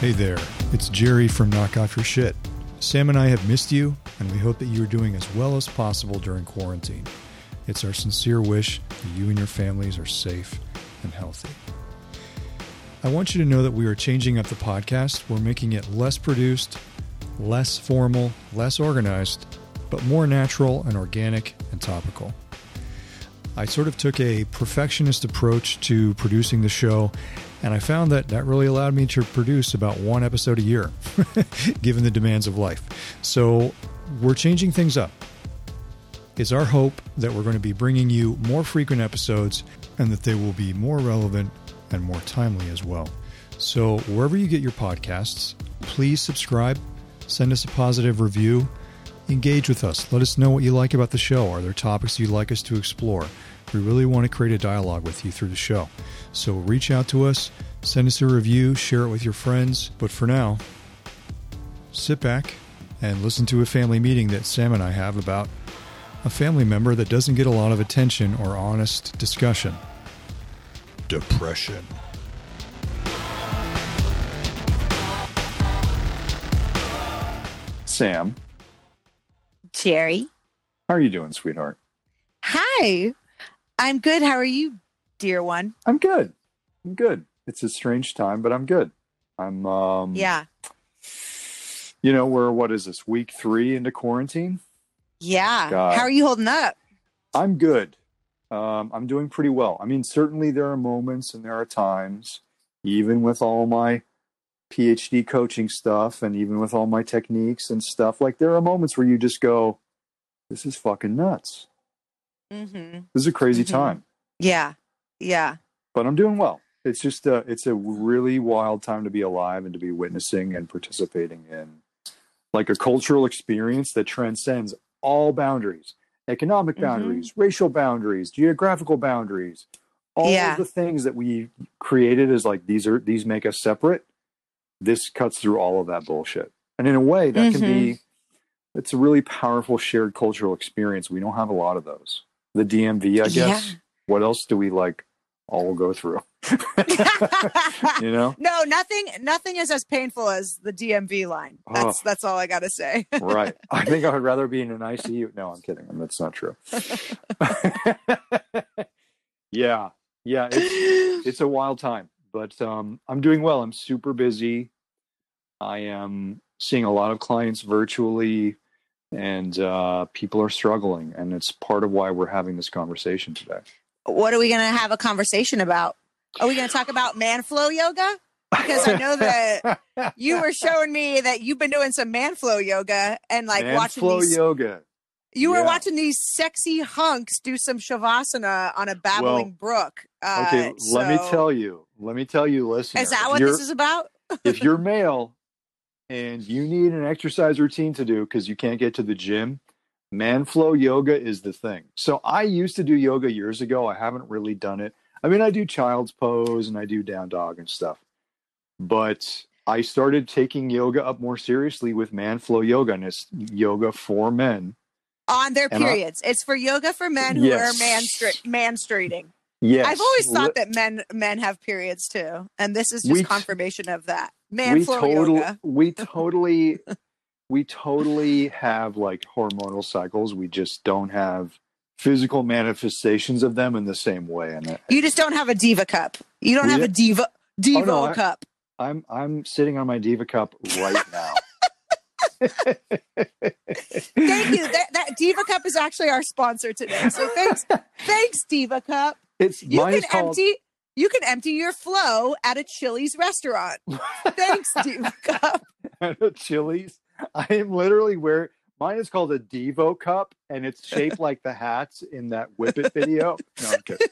Hey there, it's Jerry from Knock Off Your Shit. Sam and I have missed you, and we hope that you are doing as well as possible during quarantine. It's our sincere wish that you and your families are safe and healthy. I want you to know that we are changing up the podcast. We're making it less produced, less formal, less organized, but more natural and organic and topical. I sort of took a perfectionist approach to producing the show, and I found that that really allowed me to produce about one episode a year, given the demands of life. So we're changing things up. It's our hope that we're going to be bringing you more frequent episodes and that they will be more relevant and more timely as well. So, wherever you get your podcasts, please subscribe, send us a positive review, engage with us. Let us know what you like about the show. Are there topics you'd like us to explore? We really want to create a dialogue with you through the show. So, reach out to us, send us a review, share it with your friends. But for now, sit back and listen to a family meeting that Sam and I have about a family member that doesn't get a lot of attention or honest discussion depression. Sam, Jerry. how are you doing, sweetheart? Hi. I'm good. How are you, dear one? I'm good. I'm good. It's a strange time, but I'm good. I'm um Yeah. you know, we're what is this, week three into quarantine? Yeah. God. How are you holding up? I'm good. Um, I'm doing pretty well. I mean, certainly there are moments and there are times, even with all my PhD coaching stuff and even with all my techniques and stuff, like there are moments where you just go, This is fucking nuts. Mm-hmm. This is a crazy Mhm. time. Yeah. Yeah. but I'm doing well. It's just a, it's a really wild time to be alive and to be witnessing and participating in like a cultural experience that transcends all boundaries, economic Mhm. boundaries, racial boundaries, geographical boundaries, all Yeah. of the things that we created as like these are these make us separate. This cuts through all of that bullshit. And in a way that can be it's a really powerful shared cultural experience. We don't have a lot of those. The DMV, I guess. Yeah. What else do we like all go through? you know? no, nothing nothing is as painful as the DMV line. That's Oh. that's all I gotta say. Right. I think I would rather be in an ICU. No, I'm kidding. That's not true. yeah. Yeah. It's, it's a wild time, but um, I'm doing well. I'm super busy. I am seeing a lot of clients virtually, and uh, people are struggling. And it's part of why we're having this conversation today. what are we gonna have a conversation about? Are we gonna talk about man flow yoga? Because I know that you were showing me that you've been doing some man flow yoga and like Man watching flow these yoga. You were Yeah. watching these sexy hunks do some shavasana on a babbling brook. Uh, Okay, let me tell you. Let me tell you, listen. Is that what this is about? if you're male and you need an exercise routine to do because you can't get to the gym, man flow yoga is the thing. So I used to do yoga years ago. I haven't really done it. I mean, I do child's pose and I do down dog and stuff. But I started taking yoga up more seriously with man flow yoga, and it's yoga for men. On their and I- periods. it's for yoga for men who Yes. are manstrating. Yes. I've always thought that men men have periods too, and this is just We confirmation of that. Man we totally we totally we totally have like hormonal cycles we just don't have physical manifestations of them in the same way and You just don't have a diva cup. You don't have a diva oh, diva Oh, no, cup. i'm i'm sitting on my diva cup right now Thank you. That, that diva cup is actually our sponsor today. So thanks, thanks diva cup. it's You can called empty. You can empty your flow at a Chili's restaurant. Thanks, diva cup. At a chili's i am literally where mine is called a devo cup and it's shaped like the hats in that whip it video no i'm kidding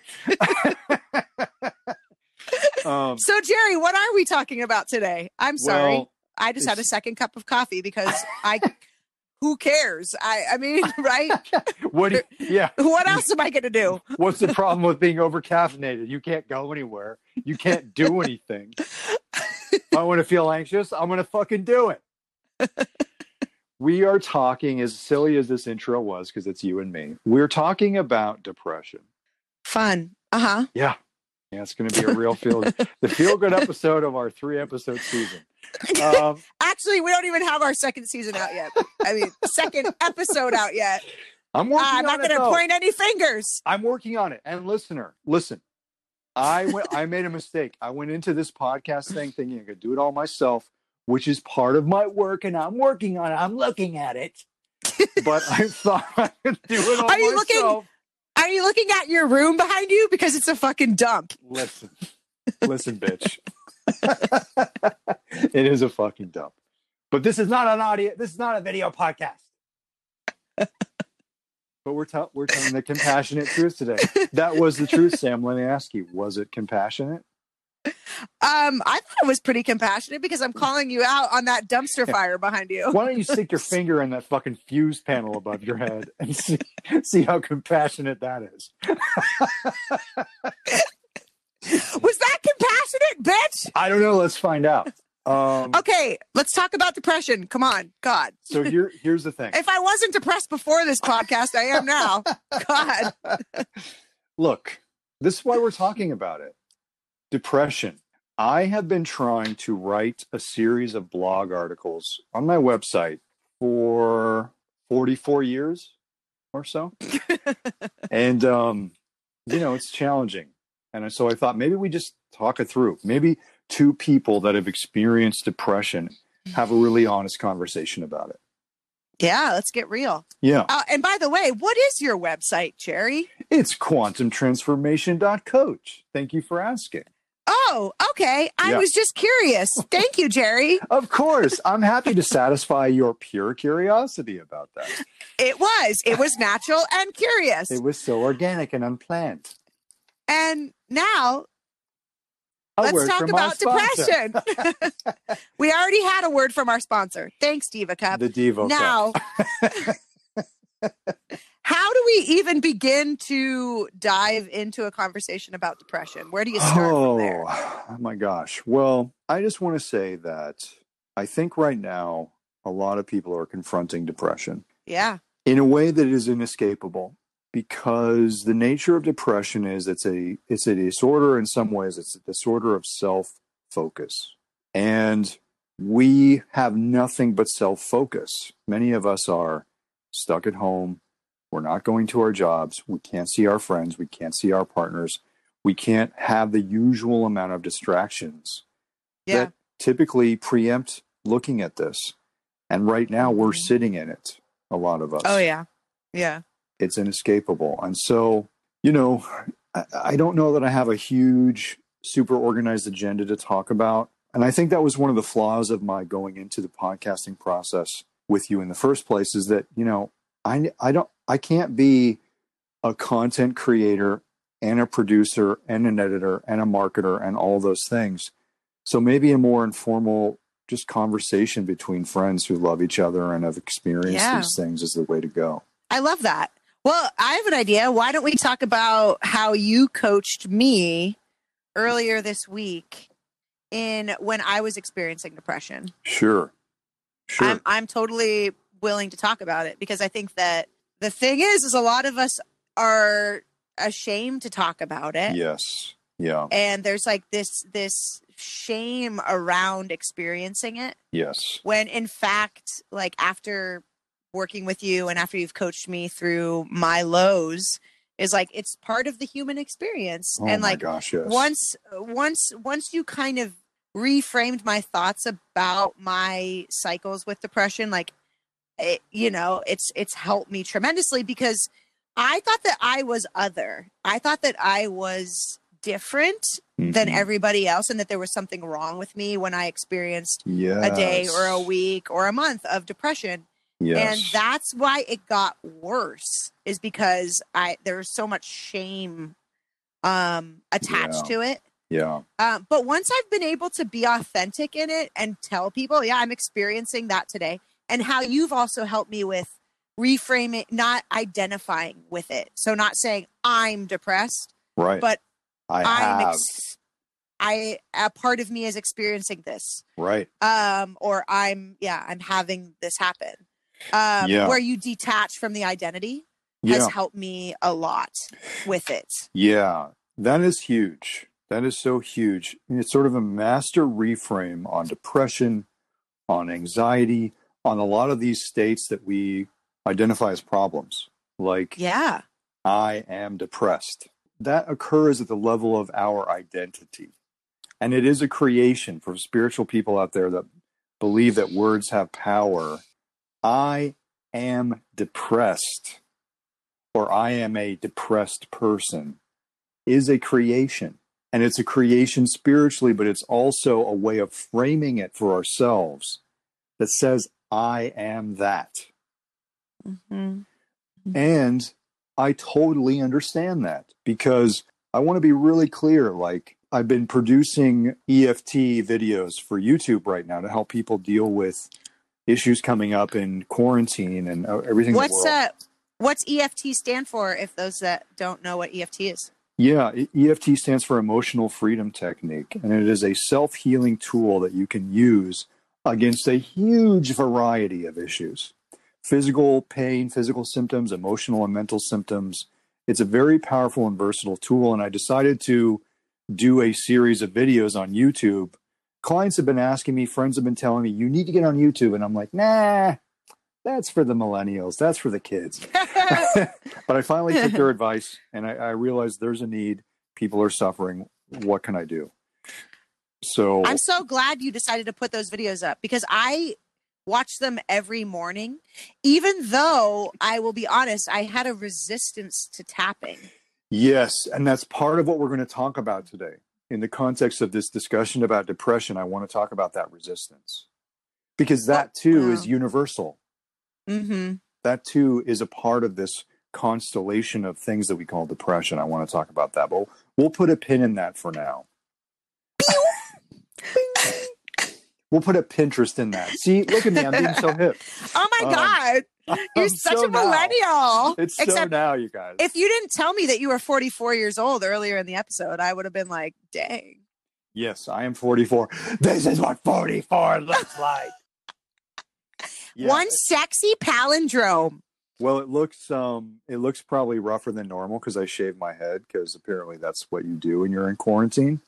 um So Jerry, what are we talking about today? I'm sorry. well, I just had a second cup of coffee because I who cares? I I mean, right? what you- yeah What else am I going to do? What's the problem with being over caffeinated? You can't go anywhere. You can't do anything. I want to feel anxious, I'm going to fucking do it. we are talking, as silly as this intro was, because it's you and me, we're talking about depression. Fun. Uh-huh. Yeah. Yeah, it's going to be a real feel the feel good episode of our three episode season. Um, Actually, we don't even have our second season out yet. I mean, second episode out yet. I'm Uh, I'm not going to point any fingers. I'm working on it. And listener, listen. I went. I made a mistake. I went into this podcast thing thinking I could do it all myself, which is part of my work, and I'm working on it. I'm looking at it. but I thought I could do it all myself. Are you looking- myself. Are you looking at your room behind you? Because it's a fucking dump. Listen, listen, bitch. it is a fucking dump. But this is not an audio. This is not a video podcast. but we're we're telling the compassionate truth today. That was the truth, Sam. Let me ask you: Was it compassionate? Um, I thought it was pretty compassionate because I'm calling you out on that dumpster fire behind you. Why don't you stick your finger in that fucking fuse panel above your head and see see how compassionate that is? Was that compassionate, bitch? I don't know. Let's find out. Um, Okay, let's talk about depression. Come on, God. so here here's the thing. If I wasn't depressed before this podcast, I am now. God. Look, this is why we're talking about it. Depression. I have been trying to write a series of blog articles on my website for 44 years or so. and, um, you know, it's challenging. And so I thought maybe we just talk it through. Maybe two people that have experienced depression have a really honest conversation about it. Yeah, let's get real. Yeah. Uh, and by the way, what is your website, Jerry? It's quantumtransformation.coach. Thank you for asking. Oh, okay. I Yeah. was just curious. Thank you, Jerry. Of course, I'm happy to satisfy your pure curiosity about that. It was. It was natural and curious. It was so organic and unplanned. And now A let's talk about depression. we already had a word from our sponsor. Thanks, Diva Cup. The Devo. Cup. how do we even begin to dive into a conversation about depression? Where do you start oh, from there? Oh, oh my gosh. Well, I just want to say that I think right now a lot of people are confronting depression Yeah. in a way that is inescapable because the nature of depression is it's a it's a disorder in some ways it's a disorder of self focus and we have nothing but self focus many of us are stuck at home we're not going to our jobs we can't see our friends we can't see our partners we can't have the usual amount of distractions Yeah. that typically preempt looking at this and right now we're Mhm. sitting in it a lot of us Oh, yeah. Yeah. it's inescapable. And so, you know, I, I don't know that I have a huge, super organized agenda to talk about. And I think that was one of the flaws of my going into the podcasting process with you in the first place is that, you know, I, I don't, I can't be a content creator and a producer and an editor and a marketer and all those things. So maybe a more informal, just conversation between friends who love each other and have experienced Yeah. these things is the way to go. I love that. Well, I have an idea. Why don't we talk about how you coached me earlier this week in when I was experiencing depression? Sure. Sure. I'm I'm totally willing to talk about it because I think that the thing is is a lot of us are ashamed to talk about it. yes. Yeah. And there's like this this shame around experiencing it Yes. when in fact like after working with you and after you've coached me through my lows is like it's part of the human experience Oh and my like gosh, yes. once once once you kind of reframed my thoughts about my cycles with depression like it, you know it's it's helped me tremendously because i thought that i was other i thought that i was different than Mhm. everybody else and that there was something wrong with me when i experienced yes. a day or a week or a month of depression Yes. and that's why it got worse is because i there's so much shame um attached Yeah. to it yeah. um, but once i've been able to be authentic in it and tell people yeah i'm experiencing that today and how you've also helped me with reframing not identifying with it so not saying i'm depressed Right. but I i'm have. ex- i a part of me is experiencing this right. um or i'm yeah i'm having this happen um Yeah. where you detach from the identity Yeah. has helped me a lot with it Yeah. That is huge. That is so huge. It's sort of a master reframe on depression, on anxiety, on a lot of these states that we identify as problems. Like, Yeah. I am depressed. That occurs at the level of our identity. And it is a creation for spiritual people out there that believe that words have power. I am depressed, or I am a depressed person, is a creation. And it's a creation spiritually, but it's also a way of framing it for ourselves that says, I am that. Mhm. And I totally understand that because I want to be really clear. Like, I've been producing EFT videos for YouTube right now to help people deal with issues coming up in quarantine and uh, everything. What's uh what's EFT stand for if those that don't know what EFT is? Yeah, EFT stands for Emotional Freedom Technique, and it is a self healing tool that you can use against a huge variety of issues physical pain, physical symptoms, emotional and mental symptoms. It's a very powerful and versatile tool, and I decided to do a series of videos on YouTube. Clients have been asking me, friends have been telling me, you need to get on YouTube. And I'm like, nah, that's for the millennials, that's for the kids but I finally took their advice and I, I realized there's a need. People are suffering. What can I do? So I'm so glad you decided to put those videos up because I watch them every morning, even though I will be honest, I had a resistance to tapping. yes, and that's part of what we're going to talk about today. In the context of this discussion about depression, I want to talk about that resistance because that too is universal. Mm-hmm. That too is a part of this constellation of things that we call depression. I want to talk about that, but we'll put a pin in that for now. We'll put a Pinterest in that. See, look at me. I'm being so hip. Oh my Um, God. You're I'm such so a now. millennial. It's so now, you guys. if you didn't tell me that you were 44 years old earlier in the episode, I would have been like, dang. Yes, I am 44. This is what 44 looks like. Yeah. One sexy palindrome. Well, it looks um it looks probably rougher than normal because I shaved my head because apparently that's what you do when you're in quarantine.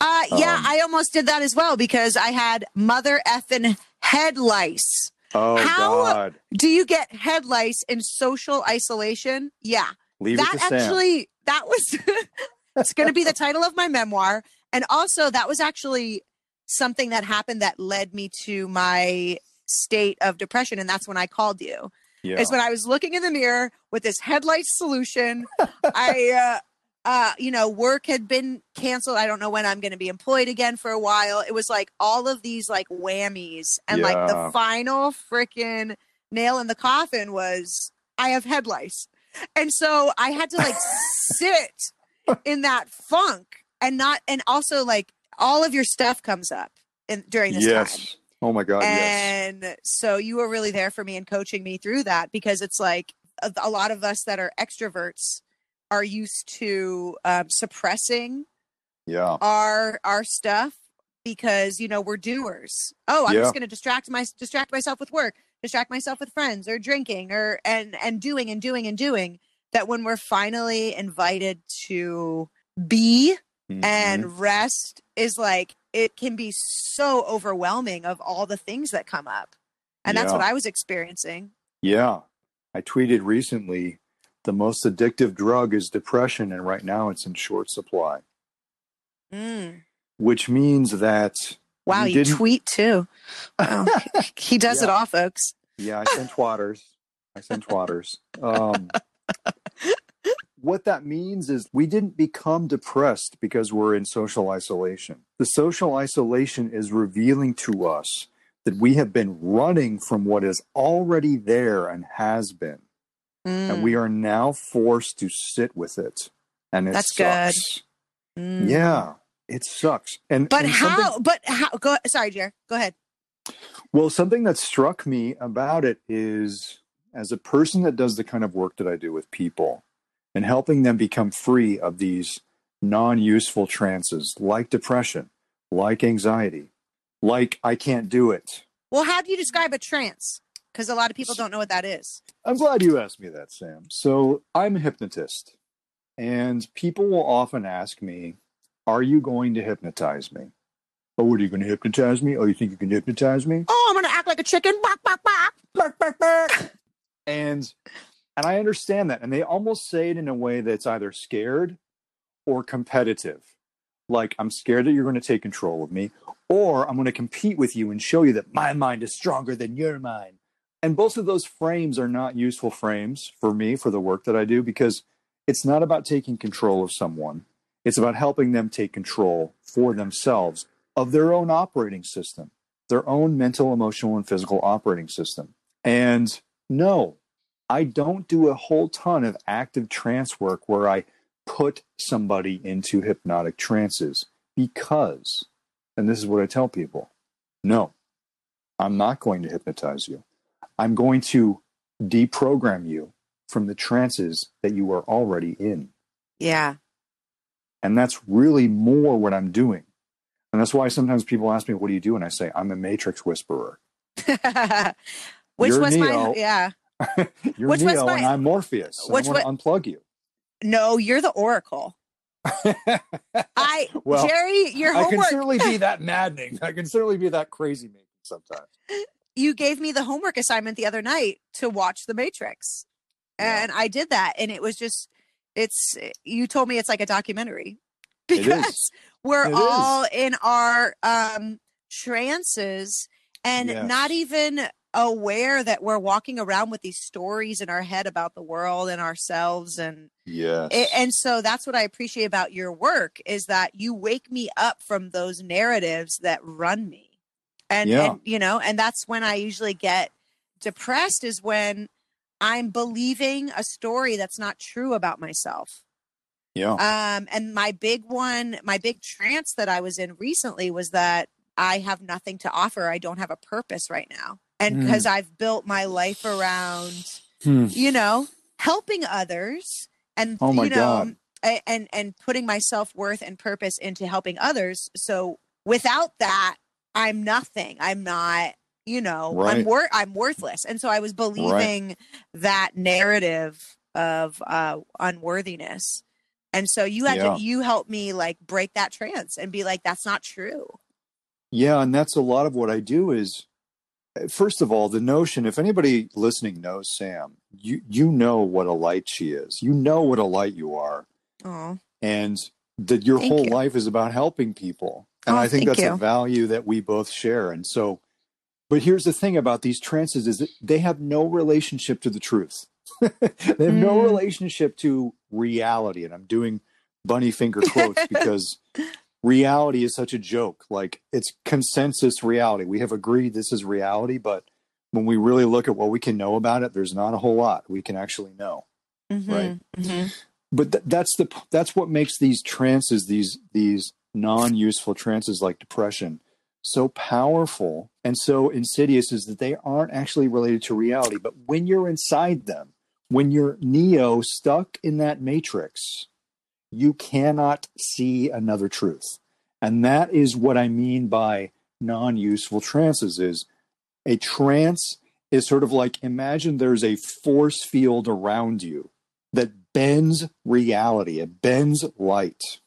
Uh, yeah, Um, I almost did that as well because I had mother effing head lice. Oh How- God! Do you get head lice in social isolation? Yeah. Leave that it to Sam. actually that was it's going to be the title of my memoir and also that was actually something that happened that led me to my state of depression and that's when i called you yeah. is when i was looking in the mirror with this headlight solution i uh uh you know work had been canceled. I don't know when i'm going to be employed again for a while. It was like all of these like whammies and like the final freaking nail in the coffin was i have head lice and so i had to like sit in that funk and not and also like all of your stuff comes up in during this yes. time Oh my God! yes. and so you were really there for me and coaching me through that because it's like a, a lot of us that are extroverts are used to um, suppressing Yeah. our our stuff because you know we're doers. Oh, I'm Yeah. just going to distract my distract myself with work, distract myself with friends or drinking or and and doing and doing and doing. That when we're finally invited to be Mhm. and rest is like it can be so overwhelming of all the things that come up and that's what i was experiencing yeah, I tweeted recently. The most addictive drug is depression, and right now it's in short supply. mm. Which means that wow You you, tweet too Wow. he does it all folks Yeah, I sent twatters. I sent twatters. Um, what that means is we didn't become depressed because we're in social isolation. The social isolation is revealing to us that we have been running from what is already there and has been. And Mm. we are now forced to sit with it. And it That's good. sucks. Mm. Yeah, it sucks. And but and something- how but how go sorry jer go ahead Well, something that struck me about it is as a person that does the kind of work that I do with people and helping them become free of these non useful trances like depression, like anxiety, like I can't do it. well how do you describe a trance because a lot of people don't know what that is I'm glad you asked me that, Sam. So I'm a hypnotist, and people will often ask me, Are you going to hypnotize me? Oh, what are you going to hypnotize me? Oh, you think you can hypnotize me? Oh, I'm gonna act like a chicken. Bok, bok, bok. Bark, bark, bark. and and I understand that. And they almost say it in a way that's either scared or competitive. Like I'm scared that you're going to take control of me, or I'm going to compete with you and show you that my mind is stronger than your mind. And both of those frames are not useful frames for me for the work that I do because it's not about taking control of someone. It's about helping them take control for themselves of their own operating system, their own mental, emotional, and physical operating system. And no, I don't do a whole ton of active trance work where I put somebody into hypnotic trances because, and this is what I tell people no, I'm not going to hypnotize you. I'm going to deprogram you from the trances that you are already in. Yeah. And that's really more what I'm doing. And that's why sometimes people ask me, What do you do? And I say, I'm a matrix whisperer. Which You're was Neo. my yeah. You're Which Neo my- and I'm Morpheus. and which I want to unplug you. No, you're the Oracle. I Well, Jerry, your homework. I can certainly be that maddening. I can certainly be that crazy making sometimes. you gave me the homework assignment the other night to watch The Matrix, Yeah. and I did that, and it was just it's. You told me it's like a documentary is. because we're It is. all in our um trances and Yes. not even aware that we're walking around with these stories in our head about the world and ourselves and yeah and so that's what I appreciate about your work is that you wake me up from those narratives that run me. And, Yeah. and you know, and that's when I usually get depressed is when I'm believing a story that's not true about myself. yeah. Um, and my big one, my big trance that I was in recently was that I have nothing to offer. I don't have a purpose right now. And Mm. because I've built my life around Hmm. you know, helping others and Oh you know God. and and putting my self-worth and purpose into helping others. So without that, I'm nothing. I'm not, you know, I'm Right. wor- I'm worthless. And so I was believing that narrative of uh unworthiness. And so you had Yeah. to you helped me like break that trance and be like that's not true. Yeah, and that's a lot of what I do is first of all, the notion if anybody listening knows Sam, you you know what a light she is. You know what a light you are Oh. and that your Thank whole you. life is about helping people. And Oh, I think that's a value that we both share. And so but here's the thing about these trances is that they have no relationship to the truth. they have no Mm. relationship to reality. And I'm doing bunny finger quotes because reality is such a joke. Like it's consensus reality. We have agreed this is reality, but when we really look at what we can know about it, there's not a whole lot we can actually know. Mhm, Right. mhm. But th- that's the that's what makes these trances, these these non-useful trances like depression, so powerful and so insidious is that they aren't actually related to reality. But when you're inside them, when you're Neo stuck in that matrix, you cannot see another truth. And that is what I mean by non-useful trances is a trance is sort of like imagine there's a force field around you that bends reality, it bends light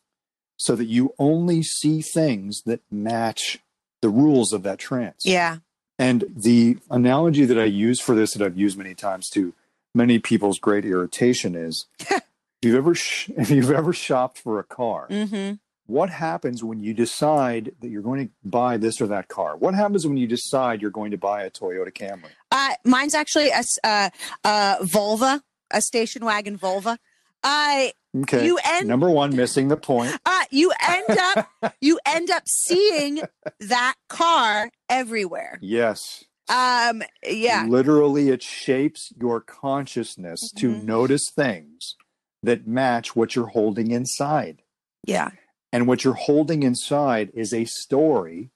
so that you only see things that match the rules of that trance. Yeah. And the analogy that I use for this, that I've used many times to many people's great irritation, is if you've ever sh- if you've ever shopped for a car, Mhm. what happens when you decide that you're going to buy this or that car? What happens when you decide you're going to buy a Toyota Camry? Uh, mine's actually a uh, uh, Volva, a station wagon Volva. I Okay. you end Number one, missing the point. uh, you end up you end up seeing that car everywhere. Yes. Um, yeah, Literally, it shapes your consciousness to Mhm. notice things that match what you're holding inside. yeah, And what you're holding inside is a story,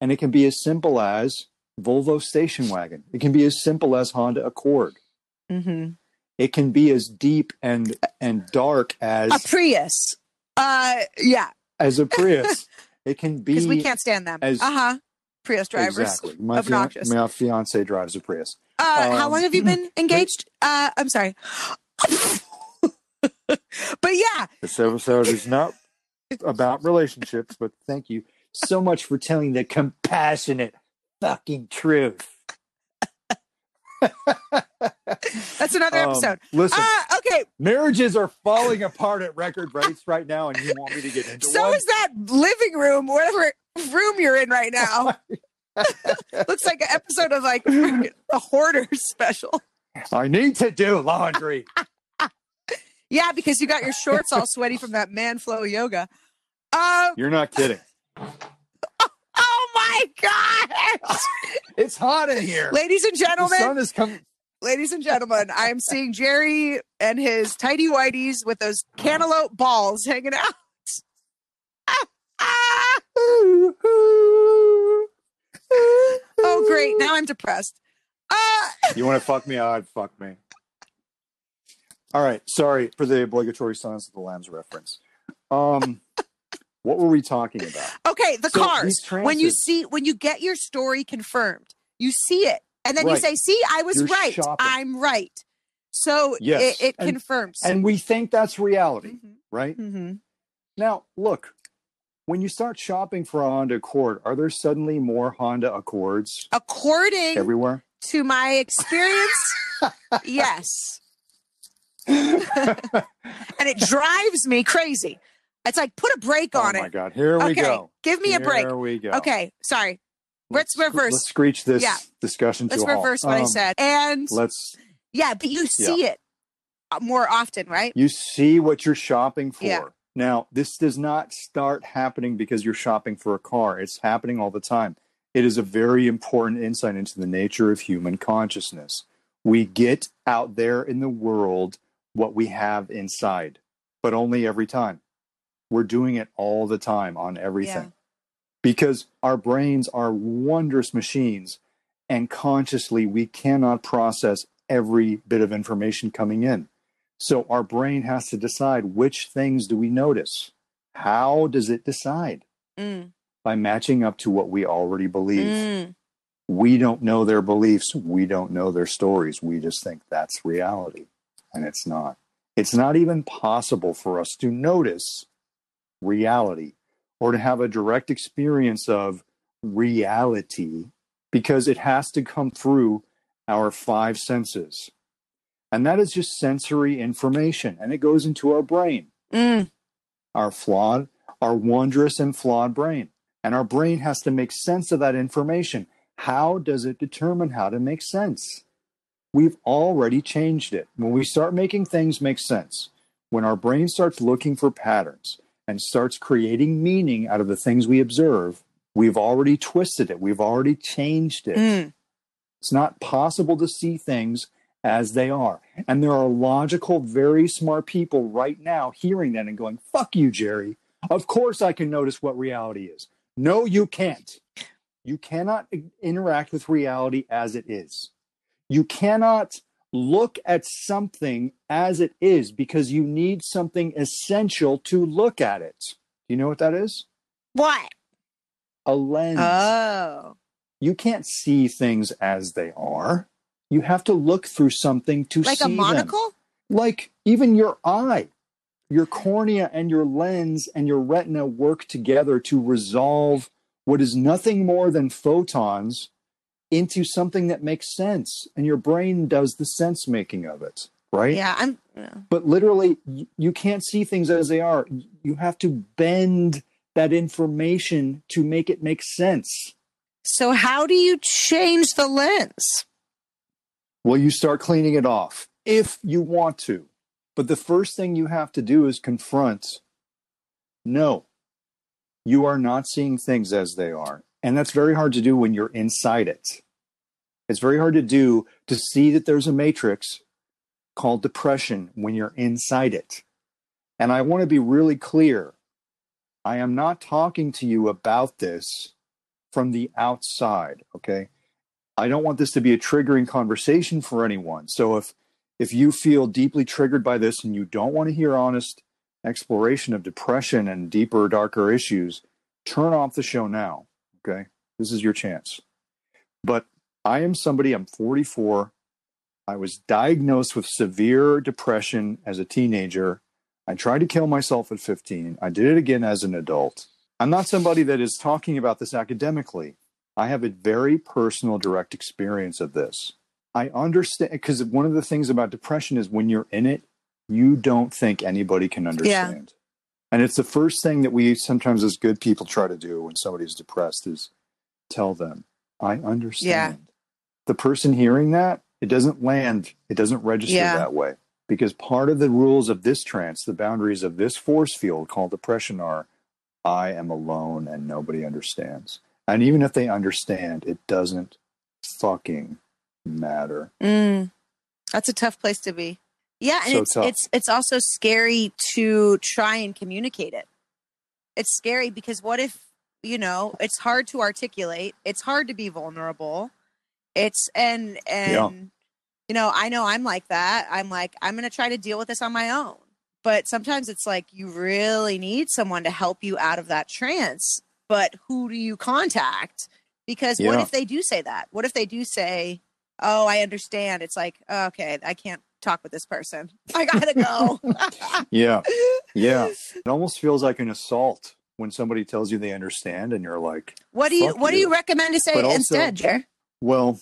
and it can be as simple as Volvo station wagon. It can be as simple as Honda Accord. hmm It can be as deep and and dark as a Prius. Uh, yeah, as a Prius. It can be because we can't stand them. Uh huh. Prius drivers. Exactly. My, fian- Obnoxious. my fiance drives a Prius. Uh, how Um, long have you been engaged? Uh, I'm sorry. but yeah, This episode is not about relationships, but thank you so much for telling the compassionate fucking truth. That's another Um, episode. listen, Ah, okay. marriages are falling apart at record rates right now, and you want me to get into So one? is that living room, whatever room you're in right now. Looks like an episode of like the Hoarders special. I need to do laundry. Yeah, because you got your shorts all sweaty from that man flow yoga. Um, You're not kidding. oh my god, It's hot in here. ladies and gentlemen. The gentlemen, sun is coming. ladies and gentlemen, I am seeing Jerry and his tidy whities with those cantaloupe balls hanging out. Ah, ah. Oh, great! Now I'm depressed. Uh, You want to fuck me? I'd fuck me. All right. Sorry for the obligatory Silence of the Lambs reference. Um, what were we talking about? okay, the So cars. When you see, when you get your story confirmed, you see it, and then you say, "See, I was You're right. shopping. I'm right." So Yes, it, it and- confirms. And we think that's reality, Mhm, right? mhm. Now, look, when you start shopping for a Honda Accord, are there suddenly more Honda Accords According everywhere? to my experience, yes, and it drives me crazy. It's like put a break on it. oh my it. God. Here we okay, go. give me a break. Here we go. Okay, sorry. Let's reverse. Let's screech this Yeah. discussion to Let's reverse what I Um, said. And Let's. yeah, but you see it uh, more often, right? You see what you're shopping for. Yeah. Now, this does not start happening because you're shopping for a car. It's happening all the time. It is a very important insight into the nature of human consciousness. We get out there in the world what we have inside, but only every time. We're doing it all the time on everything Yeah. because our brains are wondrous machines and consciously we cannot process every bit of information coming in. So our brain has to decide which things do we notice? How does it decide? Mm, By matching up to what we already believe. mm. We don't know their beliefs. We don't know their stories. We just think that's reality. And it's not. It's not even possible for us to notice reality or to have a direct experience of reality because it has to come through our five senses. And that is just sensory information. And it goes into our brain Mm. our flawed, our wondrous and flawed brain. And our brain has to make sense of that information. How does it determine how to make sense? We've already changed it. When we start making things make sense, when our brain starts looking for patterns and starts creating meaning out of the things we observe, we've already twisted it. We've already changed it. Mm. It's not possible to see things as they are. And there are logical, very smart people right now hearing that and going, fuck you, Jerry. Of course I can notice what reality is. No, you can't. You cannot interact with reality as it is. You cannot look at something as it is because you need something essential to look at it. You know what that is? What? A lens Oh. you can't see things as they are. You have to look through something to Like see a them. monocle? Like even your eye, your cornea and your lens and your retina work together to resolve what is nothing more than photons into something that makes sense. And your brain does the sense making of it, right? Yeah, I'm. yeah. But literally, you can't see things as they are. You have to bend that information to make it make sense. So how do you change the lens? Well, you start cleaning it off if you want to. But the first thing you have to do is confront no, you are not seeing things as they are. And that's very hard to do when you're inside it. It's very hard to do to see that there's a matrix called depression when you're inside it. And I want to be really clear I am not talking to you about this from the outside, okay? I don't want this to be a triggering conversation for anyone. So if if you feel deeply triggered by this and you don't want to hear honest exploration of depression and deeper darker issues, turn off the show now, okay? This is your chance. But I am somebody I'm 44. I was diagnosed with severe depression as a teenager. I tried to kill myself at 15. I did it again as an adult. I'm not somebody that is talking about this academically. I have a very personal, direct experience of this. I understand because one of the things about depression is when you're in it, you don't think anybody can understand. And it's the first thing that we sometimes as good people try to do when somebody's depressed is tell them, I understand. Yeah. The person hearing that, it doesn't land, it doesn't register Yeah. that way. Because part of the rules of this trance, the boundaries of this force field called depression are I am alone and nobody understands. And even if they understand, it doesn't fucking matter. Mm, that's a tough place to be. Yeah, and So it's tough. it's it's also scary to try and communicate it. It's scary because what if you know it's hard to articulate. It's hard to be vulnerable. It's and and Yeah. you know I know I'm like that. I'm like I'm going to try to deal with this on my own. But sometimes it's like you really need someone to help you out of that trance. But who do you contact? Because what if they do say that? What if they do say, "Oh, I understand." It's like, oh, okay, I can't talk with this person. I gotta go. Yeah. Yeah. It almost feels like an assault when somebody tells you they understand and you're like, what do you What do you. you recommend to say But also- instead, Jer? Well,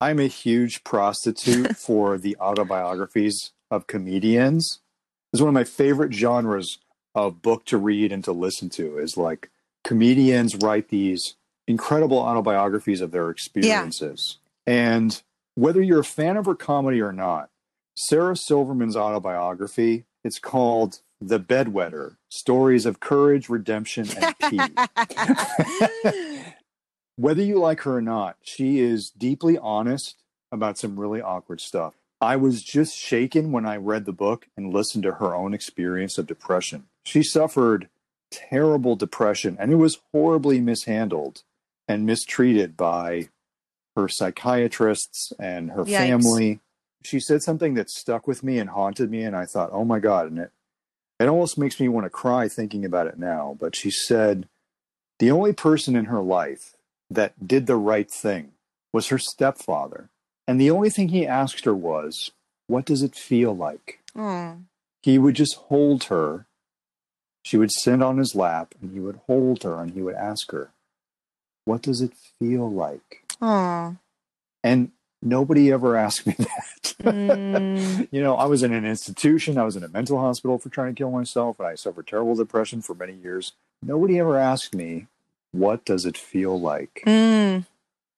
I'm a huge prostitute for the autobiographies of comedians. It's one of my favorite genres of book to read and to listen to is like comedians write these incredible autobiographies of their experiences. And whether you're a fan of her comedy or not, Sarah Silverman's autobiography, it's called The Bedwetter: Stories of Courage, Redemption and Pee. whether you like her or not, she is deeply honest about some really awkward stuff. I was just shaken when I read the book and listened to her own experience of depression. She suffered terrible depression and it was horribly mishandled and mistreated by her psychiatrists and her Yikes. family. She said something that stuck with me and haunted me, and I thought, oh my God. And it, it almost makes me want to cry thinking about it now. But she said, the only person in her life that did the right thing was her stepfather. And the only thing he asked her was, What does it feel like? oh, He would just hold her. She would sit on his lap and he would hold her and he would ask her, What does it feel like? oh. And nobody ever asked me that. Mm, you know, I was in an institution, I was in a mental hospital for trying to kill myself, and I suffered terrible depression for many years. Nobody ever asked me, What does it feel like? mm,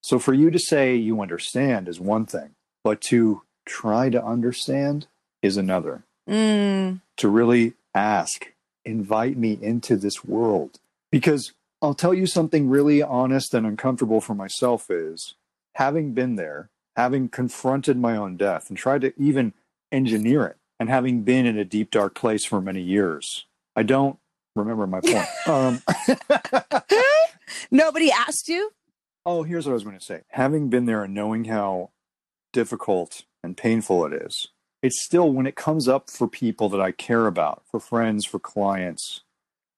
So for you to say you understand is one thing, but to try to understand is another. mm. To really ask, invite me into this world. Because I'll tell you something really honest and uncomfortable for myself is having been there, having confronted my own death and tried to even engineer it, and having been in a deep, dark place for many years. I don't remember my point. um, Nobody asked you. Oh, here's what I was going to say. Having been there and knowing how difficult and painful it is, it's still when it comes up for people that I care about, for friends, for clients,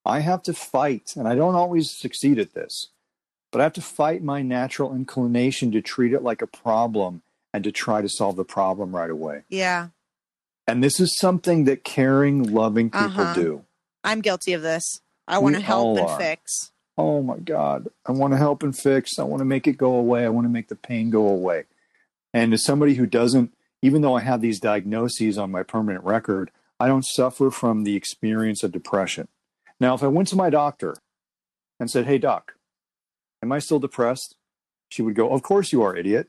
I have to fight. And I don't always succeed at this, but I have to fight my natural inclination to treat it like a problem and to try to solve the problem right away. Yeah, And this is something that caring, loving people Uh-huh. do. I'm guilty of this. I want to help and are. fix. oh my god i want to help and fix i want to make it go away i want to make the pain go away and as somebody who doesn't even though i have these diagnoses on my permanent record i don't suffer from the experience of depression now if i went to my doctor and said hey doc am i still depressed she would go of course you are idiot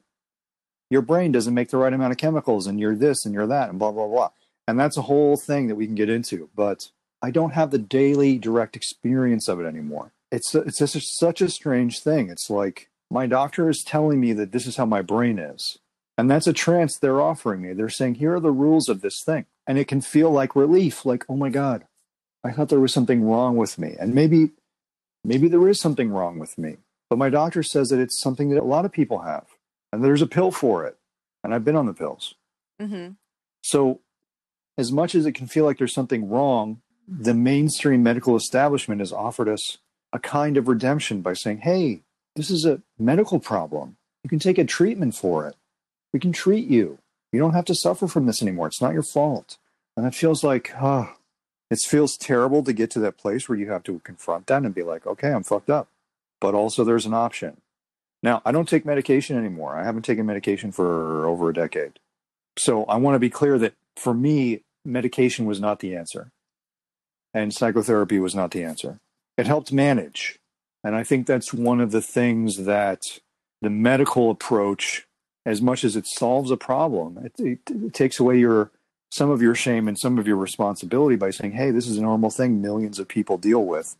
your brain doesn't make the right amount of chemicals and you're this and you're that and blah blah blah and that's a whole thing that we can get into but i don't have the daily direct experience of it anymore it's it's just such a strange thing. It's like my doctor is telling me that this is how my brain is, and that's a trance they're offering me. They're saying here are the rules of this thing, and it can feel like relief. Like oh my god, I thought there was something wrong with me, and maybe maybe there is something wrong with me. But my doctor says that it's something that a lot of people have, and there's a pill for it, and I've been on the pills. hmm So, as much as it can feel like there's something wrong, the mainstream medical establishment has offered us a kind of redemption by saying, hey, this is a medical problem. You can take a treatment for it. We can treat you. You don't have to suffer from this anymore. It's not your fault. And it feels like, ah, It feels terrible to get to that place where you have to confront that and be like, okay, I'm fucked up. But also, there's an option. Now, I don't take medication anymore. I haven't taken medication for over a decade. So I want to be clear that for me, medication was not the answer, and psychotherapy was not the answer. It helped manage. And I think that's one of the things that the medical approach, as much as it solves a problem, it, it, it takes away your some of your shame and some of your responsibility by saying, hey, this is a normal thing millions of people deal with,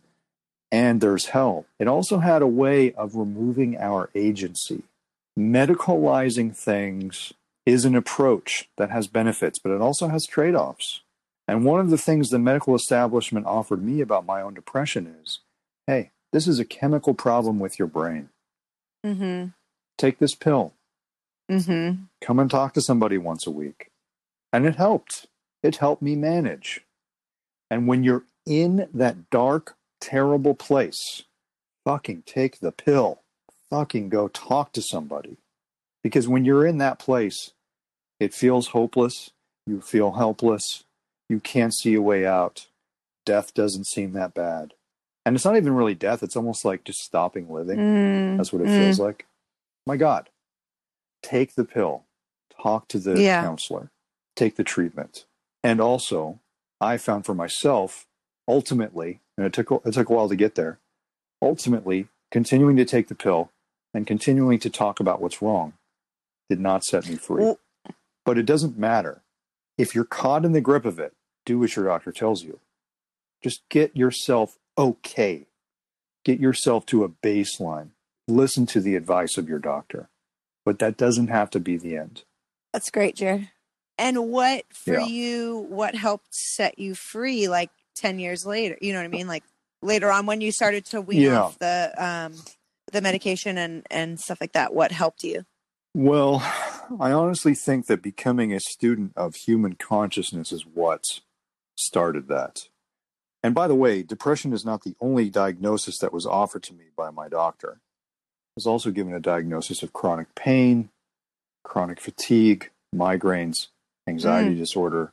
and there's help. It also had a way of removing our agency. Medicalizing things is an approach that has benefits, but it also has trade offs. And one of the things the medical establishment offered me about my own depression is hey, this is a chemical problem with your brain. Mm-hmm. Take this pill. Mm-hmm. Come and talk to somebody once a week. And it helped. It helped me manage. And when you're in that dark, terrible place, fucking take the pill. Fucking go talk to somebody. Because when you're in that place, it feels hopeless. You feel helpless. You can't see a way out. Death doesn't seem that bad. And it's not even really death, it's almost like just stopping living. Mm. That's what it Mm. feels like. My God, take the pill, talk to the Yeah. counselor, take the treatment. And also, I found for myself, ultimately, and it took, it took a while to get there, ultimately, continuing to take the pill and continuing to talk about what's wrong did not set me free. Well- but it doesn't matter. If you're caught in the grip of it, do what your doctor tells you. Just get yourself okay. Get yourself to a baseline. Listen to the advice of your doctor. But that doesn't have to be the end. That's great, Jared. And what for Yeah. you? What helped set you free? Like ten years later, you know what I mean? Like later on, when you started to wean Yeah. off the um, the medication and and stuff like that. What helped you? Well, I honestly think that becoming a student of human consciousness is what started that. And by the way, depression is not the only diagnosis that was offered to me by my doctor. I was also given a diagnosis of chronic pain, chronic fatigue, migraines, anxiety disorder.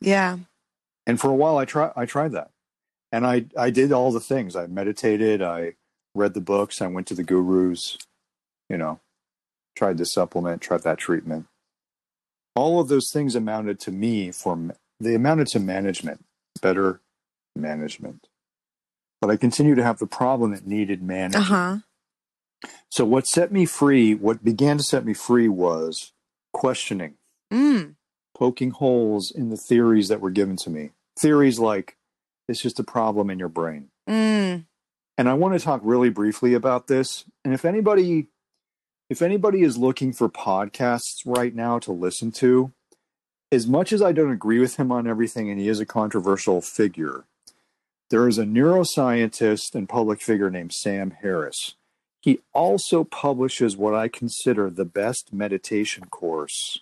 Yeah. And for a while I tried I tried that. And I I did all the things. I meditated, I read the books, I went to the gurus, you know, tried this supplement, tried that treatment. All of those things amounted to me for they amounted to management, better management. But I continue to have the problem that needed management. huh. So what set me free, what began to set me free was questioning, Mm. poking holes in the theories that were given to me. Theories like it's just a problem in your brain. Mm. and I want to talk really briefly about this. And if anybody if anybody is looking for podcasts right now to listen to, as much as I don't agree with him on everything and he is a controversial figure, there is a neuroscientist and public figure named Sam Harris. He also publishes what I consider the best meditation course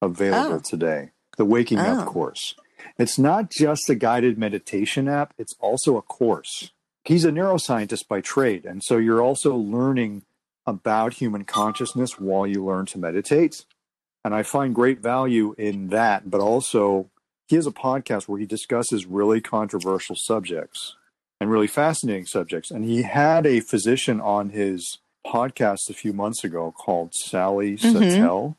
available Oh. today, the Waking Oh. Up course. It's not just a guided meditation app, it's also a course he's a neuroscientist by trade and so you're also learning about human consciousness while you learn to meditate and i find great value in that but also he has a podcast where he discusses really controversial subjects and really fascinating subjects and he had a physician on his podcast a few months ago called sally Mhm. Satel.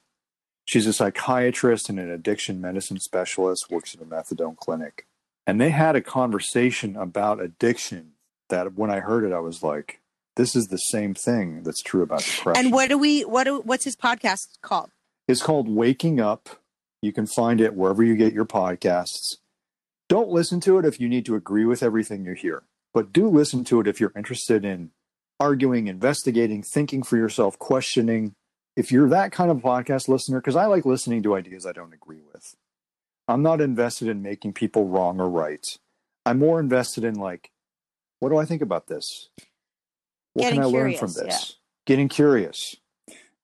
She's a psychiatrist and an addiction medicine specialist works at a methadone clinic and they had a conversation about addiction that when I heard it, I was like, this is the same thing that's true about depression. And what do we? What do? What's his podcast called? it's called Waking Up. You can find it wherever you get your podcasts. Don't listen to it if you need to agree with everything you hear, but do listen to it if you're interested in arguing, investigating, thinking for yourself, questioning. If you're that kind of podcast listener, because I like listening to ideas I don't agree with. I'm not invested in making people wrong or right. I'm more invested in like, what do I think about this? What Getting can I learn from this? yeah. Getting curious.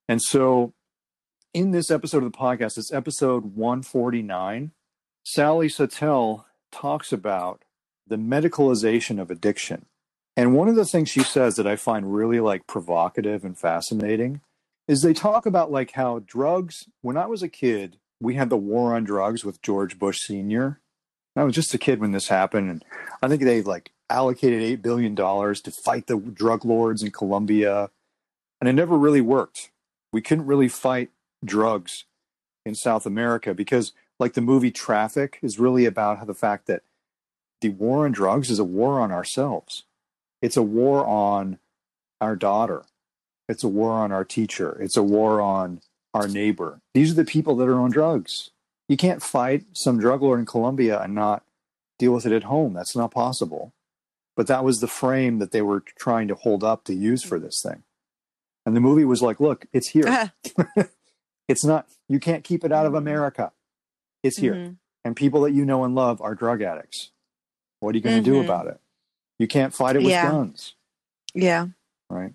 And so in this episode of the podcast, it's episode 149. Sally Satel talks about the medicalization of addiction. And one of the things she says that I find really like provocative and fascinating is they talk about like how drugs, when I was a kid, we had the war on drugs with George Bush Sr. I was just a kid when this happened, and I think they like allocated eight billion dollars to fight the drug lords in Colombia, and it never really worked. We couldn't really fight drugs in South America because, like the movie Traffic, is really about how the fact that the war on drugs is a war on ourselves. It's a war on our daughter. It's a war on our teacher. It's a war on our neighbor. These are the people that are on drugs. You can't fight some drug lord in Colombia and not deal with it at home. That's not possible. But that was the frame that they were trying to hold up to use for this thing. And the movie was like, look, it's here. it's not, you can't keep it out of America. It's here. Mhm. And people that you know and love are drug addicts. What are you going to do Mhm. about it? You can't fight it with Yeah. guns Yeah. right?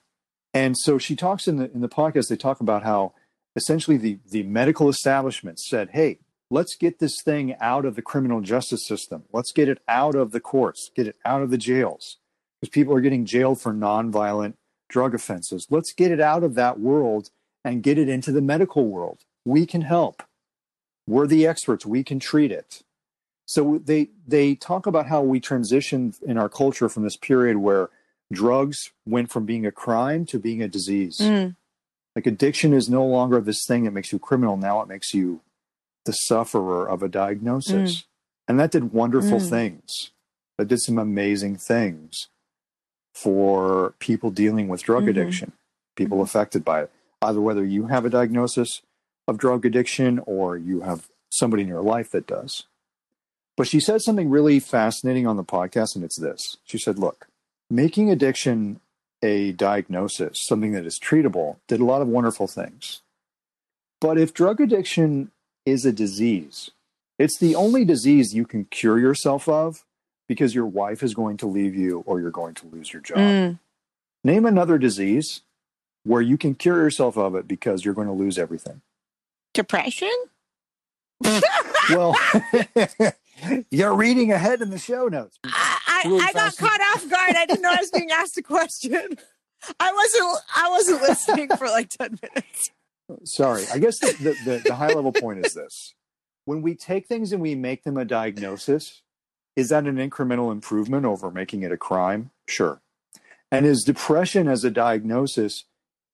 And so she talks in the in the podcast. They talk about how essentially the the medical establishment said, "Hey, let's get this thing out of the criminal justice system. Let's get it out of the courts. Get it out of the jails because people are getting jailed for nonviolent drug offenses. Let's get it out of that world and get it into the medical world. We can help. We're the experts. We can treat it." So they they talk about how we transitioned in our culture from this period where drugs went from being a crime to being a disease. Mm. Like addiction is no longer this thing that makes you criminal. Now it makes you the sufferer of a diagnosis. And that did wonderful Mm. things. That did some amazing things for people dealing with drug Mhm. addiction, people Mhm. affected by it. Either whether you have a diagnosis of drug addiction or you have somebody in your life that does. But she said something really fascinating on the podcast, and it's this. She said, Look, making addiction a diagnosis, something that is treatable, did a lot of wonderful things. But if drug addiction is a disease, it's the only disease you can cure yourself of because your wife is going to leave you or you're going to lose your job. Mm. Name another disease where you can cure yourself of it because you're going to lose everything. Depression? Well, you're reading ahead in the show notes. I, I, Really I got fascinating. caught off guard. I didn't know I was being asked a question. I wasn't I wasn't listening for like 10 minutes. Sorry. I guess the, the, the, the high level point is this. When we take things and we make them a diagnosis, is that an incremental improvement over making it a crime? Sure. And is depression as a diagnosis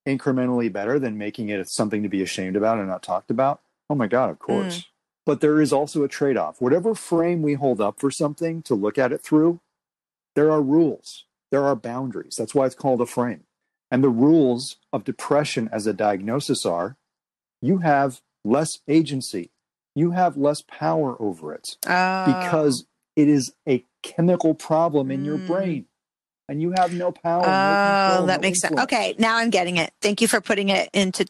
incrementally better than making it something to be ashamed about and not talked about? Oh my God, of hmm. course. But there is also a trade off. Whatever frame we hold up for something to look at it through, there are rules, there are boundaries. That's why it's called a frame. And the rules of depression as a diagnosis are you have less agency, you have less power over it Oh. because it is a chemical problem in your Mm. brain and you have no power. no Oh, control, that no makes sense. Okay, now I'm getting it. Thank you for putting it into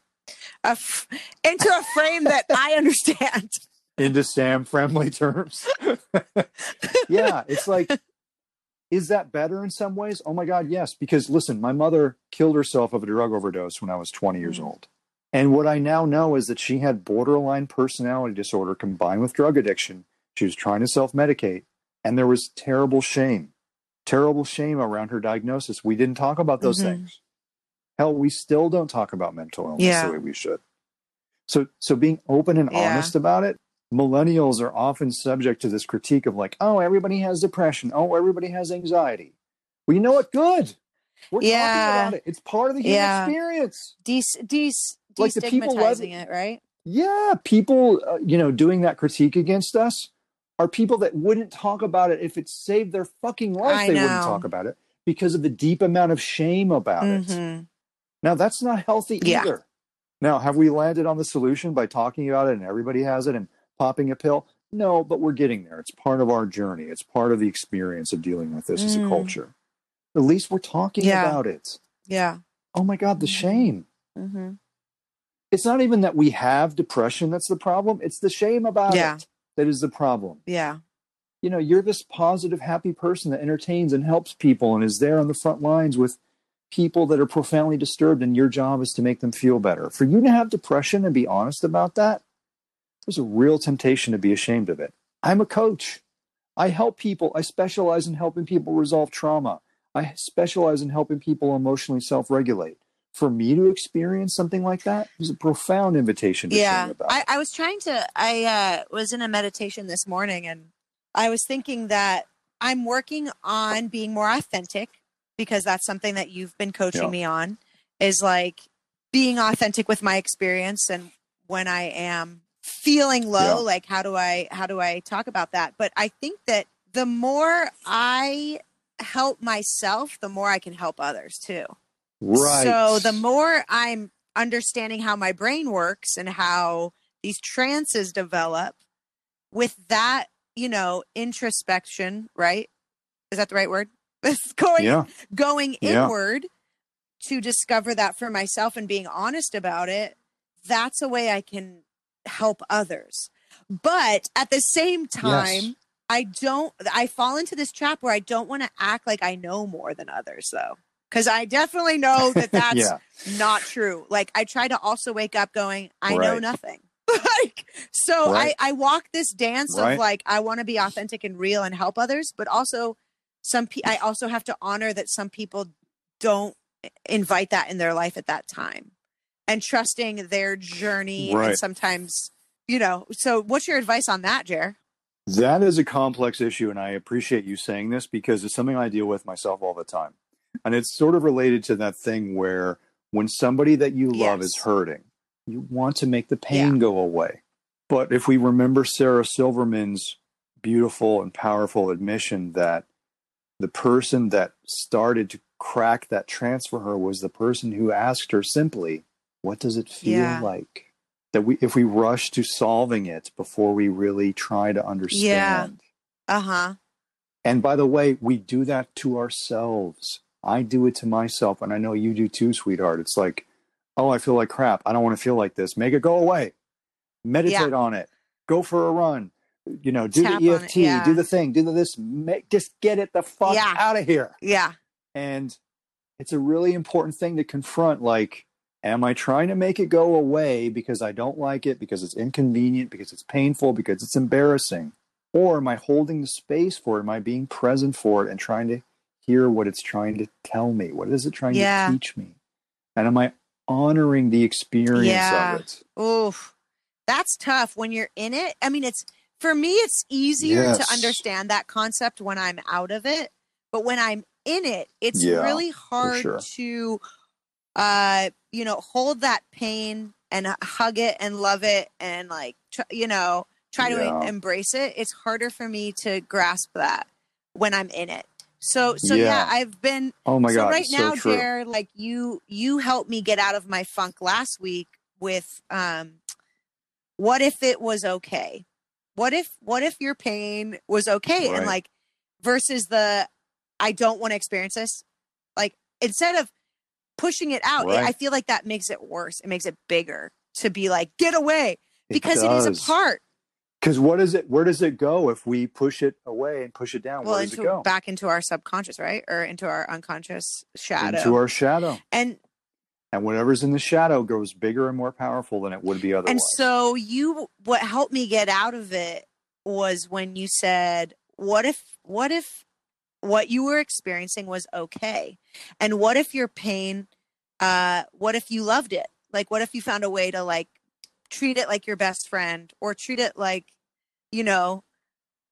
a f- into a frame that I understand. into Sam friendly terms. yeah, it's like, is that better in some ways? Oh my God, yes. Because listen, my mother killed herself of a drug overdose when I was 20 years Mm. old. And what I now know is that she had borderline personality disorder combined with drug addiction. She was trying to self medicate, and there was terrible shame, terrible shame around her diagnosis. We didn't talk about those Mhm. things. Hell, we still don't talk about mental illness Yeah. the way we should. So, so being open and Yeah. honest about it. Millennials are often subject to this critique of like, oh, everybody has depression. Oh, everybody has anxiety. Well, you know what? Good. We're Yeah. talking about it. It's part of the human Yeah. experience. De- de- Like the people destigmatizing love- it, right? Yeah, people, uh, you know, doing that critique against us are people that wouldn't talk about it if it saved their fucking life. I they wouldn't talk about it because of the deep amount of shame about it. Mhm. Now, that's not healthy Yeah. either. Now, have we landed on the solution by talking about it and everybody has it and popping a pill? No, but we're getting there. It's part of our journey. It's part of the experience of dealing with this as a Mm. culture. At least we're talking Yeah. about it. Yeah. Oh my God, the Mhm. shame. hmm It's not even that we have depression that's the problem, it's the shame about Yeah. it that is the problem. Yeah. You know, you're this positive, happy person that entertains and helps people and is there on the front lines with people that are profoundly disturbed, and your job is to make them feel better. For you to have depression and be honest about that, there's a real temptation to be ashamed of it. I'm a coach. I help people. I specialize in helping people resolve trauma. I specialize in helping people emotionally self regulate. For me to experience something like that is a profound invitation to Yeah. I, I was trying to I uh was in a meditation this morning and I was thinking that I'm working on being more authentic because that's something that you've been coaching Yeah. me on is like being authentic with my experience and when I am feeling low Yeah. like how do I how do I talk about that but I think that the more I help myself the more I can help others too Right. so the more I'm understanding how my brain works and how these trances develop with that, you know, introspection, right? Is that the right word? It's going Yeah. going Yeah. inward to discover that for myself and being honest about it, that's a way I can help others. But at the same time, Yes. I don't I fall into this trap where I don't want to act like I know more than others though. Cuz I definitely know that that's yeah. not true. Like I try to also wake up going, I know nothing. like so Right. I I walk this dance Right. of like I want to be authentic and real and help others, but also some pe- I also have to honor that some people don't invite that in their life at that time. And trusting their journey Right. and sometimes, you know, so what's your advice on that, Jer? That is a complex issue, and I appreciate you saying this because it's something I deal with myself all the time. And it's sort of related to that thing where when somebody that you love is hurting, you want to make the pain go away. But if we remember Sarah Silverman's beautiful and powerful admission that the person that started to crack that trance for her was the person who asked her simply, What does it feel Yeah. like? That we, if we rush to solving it before we really try to understand. Yeah. Uh-huh. And by the way, we do that to ourselves. I do it to myself, and I know you do too, sweetheart. It's like, oh, I feel like crap. I don't want to feel like this. Make it go away. Meditate on it. Go for a run. You know, do Tap the it, EFT, yeah. do the thing, do the this. Make, just get it the fuck Yeah. out of here. Yeah. And it's a really important thing to confront. Like, am I trying to make it go away because I don't like it, because it's inconvenient, because it's painful, because it's embarrassing? Or am I holding the space for it? Am I being present for it and trying to hear what it's trying to tell me? What is it trying Yeah. to teach me? And am I honoring the experience Yeah. of it? Oof. That's tough when you're in it. I mean, it's for me, it's easier Yes. to understand that concept when I'm out of it. But when I'm in it, it's Yeah, really hard sure. to, uh, you know, hold that pain and hug it and love it and like, tr- you know, try to Yeah. em- embrace it. It's harder for me to grasp that when I'm in it. So, so yeah, Yeah. I've been Oh my so God. right now, so. Jer, like you you helped me get out of my funk last week with um what if it was okay? What if what if your pain was okay? Right. And like versus the I don't want to experience this. Like instead of pushing it out, it- Right. I feel like that makes it worse. It makes it bigger to be like, get away. It Because it is a part. Because what is it? Where does it go if we push it away and push it down? Well, Where does into it go? back into our subconscious, right? Or into our unconscious shadow. Into our shadow. and And whatever's in the shadow grows bigger and more powerful than it would be otherwise. And so you what helped me get out of it was when you said, what if what if what you were experiencing was okay? And what if your pain uh what if you loved it? Like what if you found a way to like treat it like your best friend or treat it like you know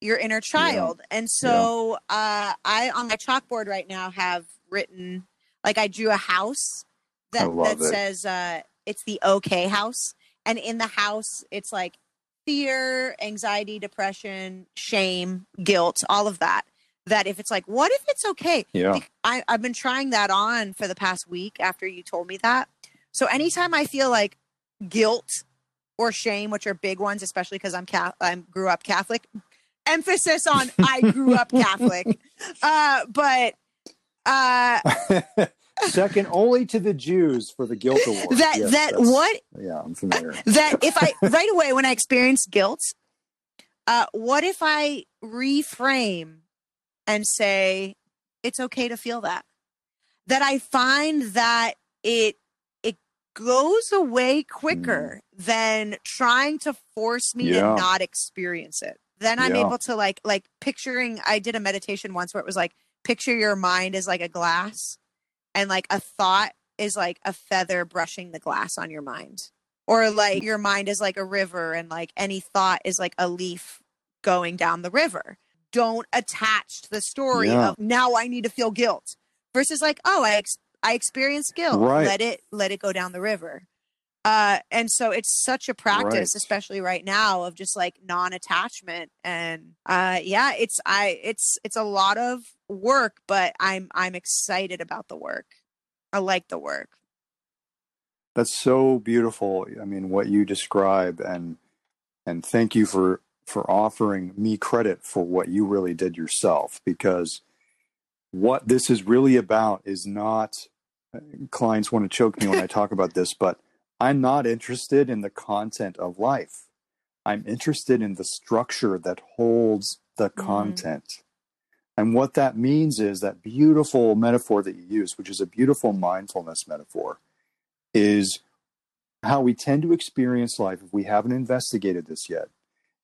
your inner child. And so uh I on my chalkboard right now have written like I drew a house that that it. says uh it's the okay house and in the house it's like fear anxiety depression shame guilt all of that that if it's like what if it's okay yeah. I, i've been trying that on for the past week after you told me that so anytime i feel like guilt or shame which are big ones especially because i'm Ca- i grew up catholic emphasis on i grew up catholic uh but uh Second only to the Jews for the guilt award. that Yes, that what Yeah, I'm familiar. that if I right away when I experience guilt, uh, what if I reframe and say it's okay to feel that? That I find that it it goes away quicker mm. than trying to force me Yeah. to not experience it. Then I'm Yeah. able to like like picturing. I did a meditation once where it was like picture your mind as like a glass, and like a thought is like a feather brushing the glass on your mind or like mm. your mind is like a river and like any thought is like a leaf going down the river don't attach to the story Yeah. of now I need to feel guilt versus like, oh, I ex- I experienced guilt. Right. Let it let it go down the river. Uh, and so it's such a practice, Right. especially right now, of just like non-attachment. And uh, yeah, it's I it's it's a lot of work, but I'm I'm excited about the work. I like the work. That's so beautiful. I mean, what you describe, and and thank you for for offering me credit for what you really did yourself, because what this is really about is not. Clients want to choke me when I talk about this, but I'm not interested in the content of life. I'm interested in the structure that holds the Mhm. content. And what that means is that beautiful metaphor that you use, which is a beautiful mindfulness metaphor, is how we tend to experience life if we haven't investigated this yet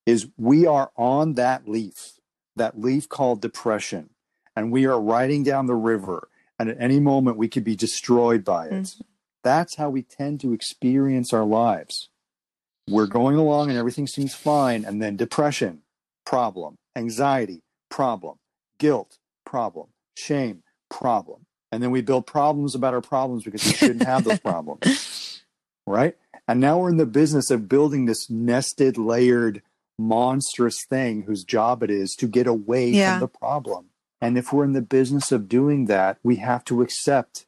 is we are on that leaf that leaf called depression and we are riding down the river and at any moment we could be destroyed by it. Mm-hmm. That's how we tend to experience our lives. We're going along and everything seems fine and then depression problem. Anxiety problem. Guilt problem. Shame problem. And then we build problems about our problems because we shouldn't have those problems. Right? And now we're in the business of building this nested, layered, monstrous thing whose job it is to get away Yeah. from the problem. And if we're in the business of doing that, we have to accept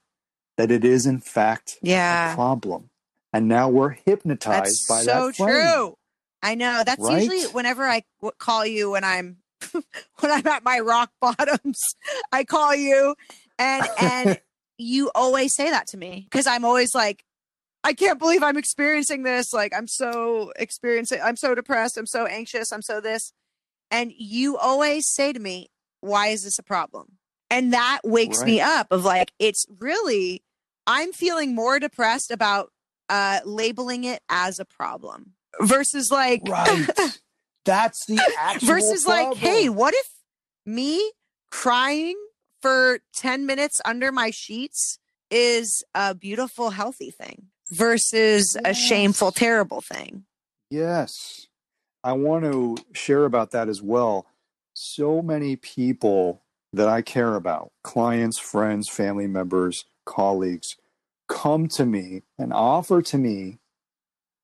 that it is, in fact, a problem. And now we're hypnotized That's by so that flame. true. I know. That's Right? usually whenever I w- call you when I'm when I'm at my rock bottoms. I call you, and and you always say that to me because I'm always like, I can't believe I'm experiencing this. Like I'm so experiencing. I'm so depressed. I'm so anxious. I'm so this, and you always say to me, "Why is this a problem?" And that wakes me up. Of like, it's really. I'm feeling more depressed about uh labeling it as a problem versus like Right. That's the actual versus like hey what if me crying for 10 minutes under my sheets is a beautiful healthy thing versus a shameful terrible thing Yes. I want to share about that as well. So many people that I care about, clients, friends, family members, colleagues, come to me and offer to me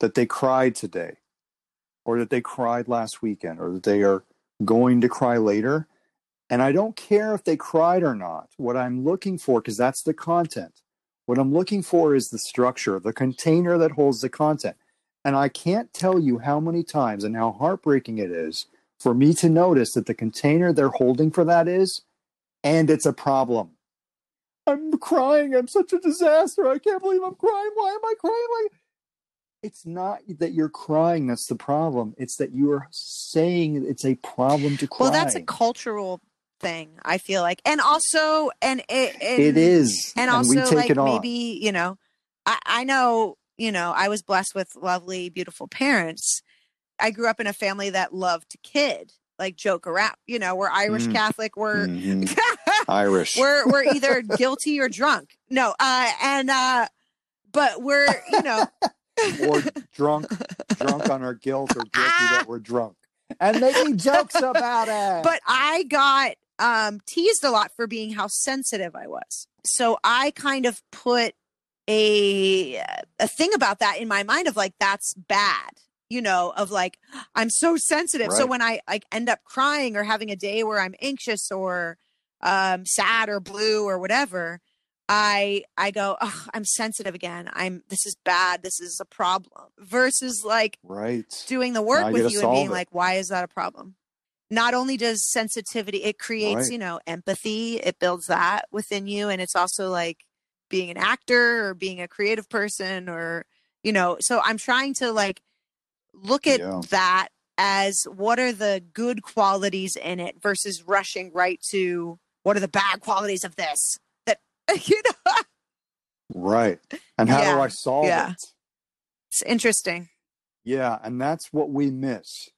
that they cried today, or that they cried last weekend, or that they are going to cry later. And I don't care if they cried or not. What I'm looking for, because that's the content, what I'm looking for is the structure, the container that holds the content. And I can't tell you how many times and how heartbreaking it is for me to notice that the container they're holding for that is, and it's a problem. I'm crying. I'm such a disaster. I can't believe I'm crying. Why am I crying? Like, it's not that you're crying that's the problem. It's that you are saying it's a problem to cry. well that's a cultural thing i feel like and also and it, it is. and also like maybe you know I, I know you know i was blessed with lovely beautiful parents i grew up in a family that loved to kid like joke around you know we're irish Mm. catholic we're Mhm. Irish. we're we're either guilty or drunk no uh and uh but we're you know or drunk, drunk on our guilt, or guilty that we're drunk, and making jokes about it. but I got um, teased a lot for being how sensitive I was. So I kind of put a a thing about that in my mind of like that's bad, you know, of like I'm so sensitive. So when I like end up crying or having a day where I'm anxious or um, sad or blue or whatever, I I go, oh, I'm sensitive again. I'm this is bad. This is a problem. Versus like right. doing the work you with you and being it. like, why is that a problem? Not only does sensitivity, it creates, Right. you know, empathy, it builds that within you. And it's also like being an actor or being a creative person or, you know, so I'm trying to like look at Yeah. that as what are the good qualities in it versus rushing right to what are the bad qualities of this that, you know, Right. And how do I solve yeah. it? it's interesting. Yeah, and that's what we miss.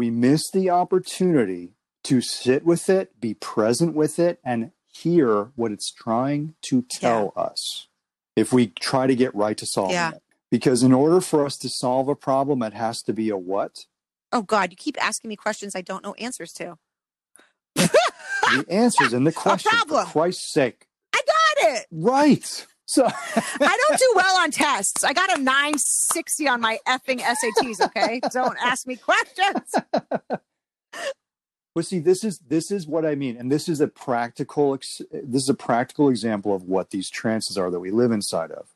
We miss the opportunity to sit with it, be present with it, and hear what it's trying to tell us. If we try to get right to solving Yeah. it. Because in order for us to solve a problem, it has to be a what? Oh God, you keep asking me questions I don't know answers to. the answer's in the question. For Christ's sake. I got it. Right. So I don't do well on tests. I got a 960 on my effing SATs, okay? Don't ask me questions. But see, this is this is what I mean, and this is a practical ex- this is a practical example of what these trances are that we live inside of.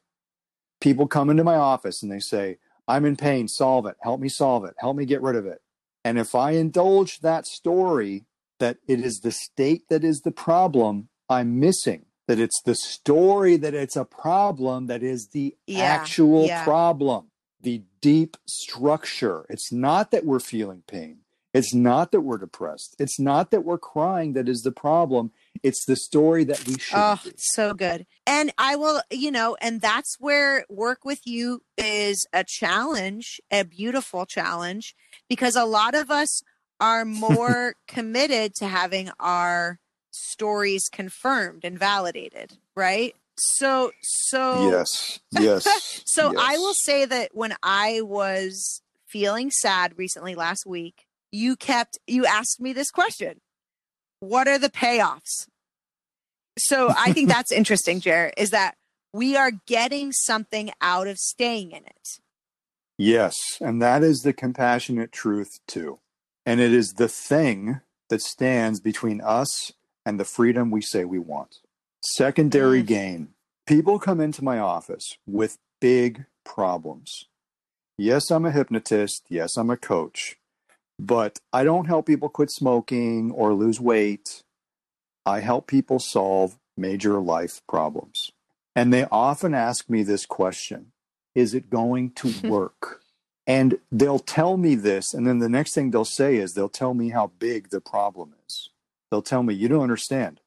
People come into my office and they say, "I'm in pain. Solve it. Help me solve it. Help me get rid of it." And if I indulge that story that it is the state that is the problem, I'm missing that it's the story that it's a problem that is the Yeah, actual yeah. problem, the deep structure. It's not that we're feeling pain. It's not that we're depressed. It's not that we're crying that is the problem. It's the story that we should Oh, be. so good. And I will, you know, and that's where work with you is a challenge, a beautiful challenge, because a lot of us are more committed to having our stories confirmed and validated, right? So, so Yes. Yes. So I will say that when I was feeling sad recently last week, you kept you asked me this question. What are the payoffs? So I think that's interesting, Jared, is that we are getting something out of staying in it. Yes, and that is the compassionate truth too. And it is the thing that stands between us and the freedom we say we want. Secondary gain. People come into my office with big problems. Yes, I'm a hypnotist. Yes, I'm a coach. But I don't help people quit smoking or lose weight. I help people solve major life problems. And they often ask me this question Is it going to work? and they'll tell me this. And then the next thing they'll say is they'll tell me how big the problem is. They'll tell me, You don't understand.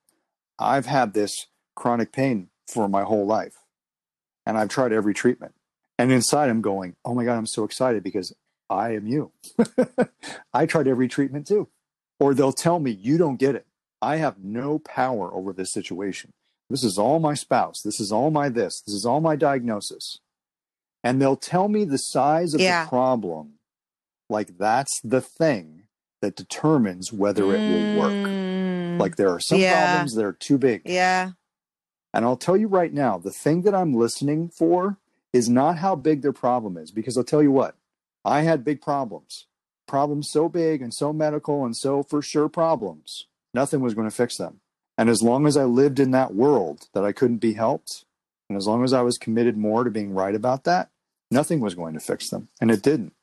I've had this chronic pain for my whole life, and I've tried every treatment. And inside, I'm going, Oh my God, I'm so excited because I am you. I tried every treatment too. Or they'll tell me, You don't get it. I have no power over this situation. This is all my spouse. This is all my this. This is all my diagnosis. And they'll tell me the size of Yeah. the problem like that's the thing that determines whether it will work. Mm. Mm, Like there are some Yeah. problems that are too big. yeah. And I'll tell you right now, the thing that I'm listening for is not how big their problem is, because I'll tell you what, I had big problems. Problems so big and so medical and so for sure problems. Nothing was going to fix them. And as long as I lived in that world that I couldn't be helped, and as long as I was committed more to being right about that, nothing was going to fix them. And it didn't.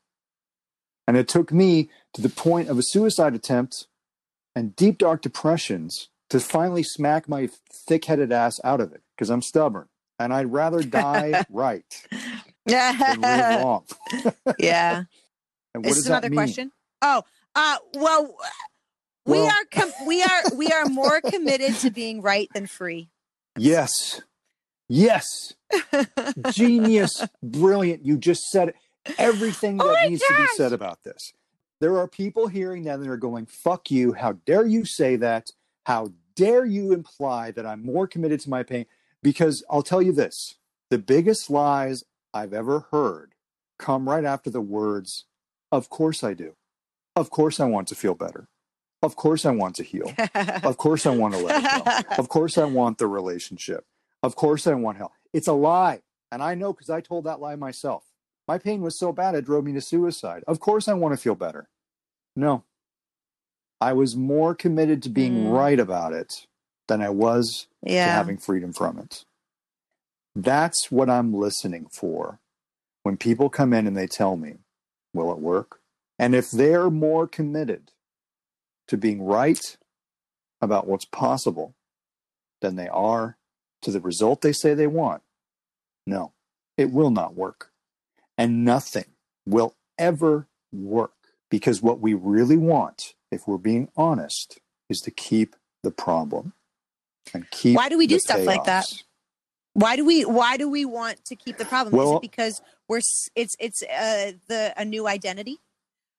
And it took me to the point of a suicide attempt and deep dark depressions to finally smack my thick headed ass out of it because I'm stubborn and I'd rather die right yeah. yeah. And what Is does this that another mean? question? Oh, uh, well, we are com- we are we are more committed to being right than free. Yes. Yes. Genius. Brilliant. You just said it. everything that Oh needs to be said about this. There are people hearing that and they're going, fuck you. How dare you say that? How dare you imply that I'm more committed to my pain? Because I'll tell you this the biggest lies I've ever heard come right after the words, Of course I do. Of course I want to feel better. Of course I want to heal. Of course I want to let it go. Of course I want the relationship. Of course I want help. It's a lie. And I know because I told that lie myself. My pain was so bad it drove me to suicide. Of course I want to feel better. No. I was more committed to being Mm. right about it than I was to having freedom from it. That's what I'm listening for when people come in and they tell me, will it work? And if they're more committed to being right about what's possible than they are to the result they say they want, no, it will not work. And nothing will ever work because what we really want, if we're being honest, is to keep the problem and keep Why do we do the stuff like that? Why do we why do we want to keep the problem? Is Well- it because we're it's it's uh the a new identity?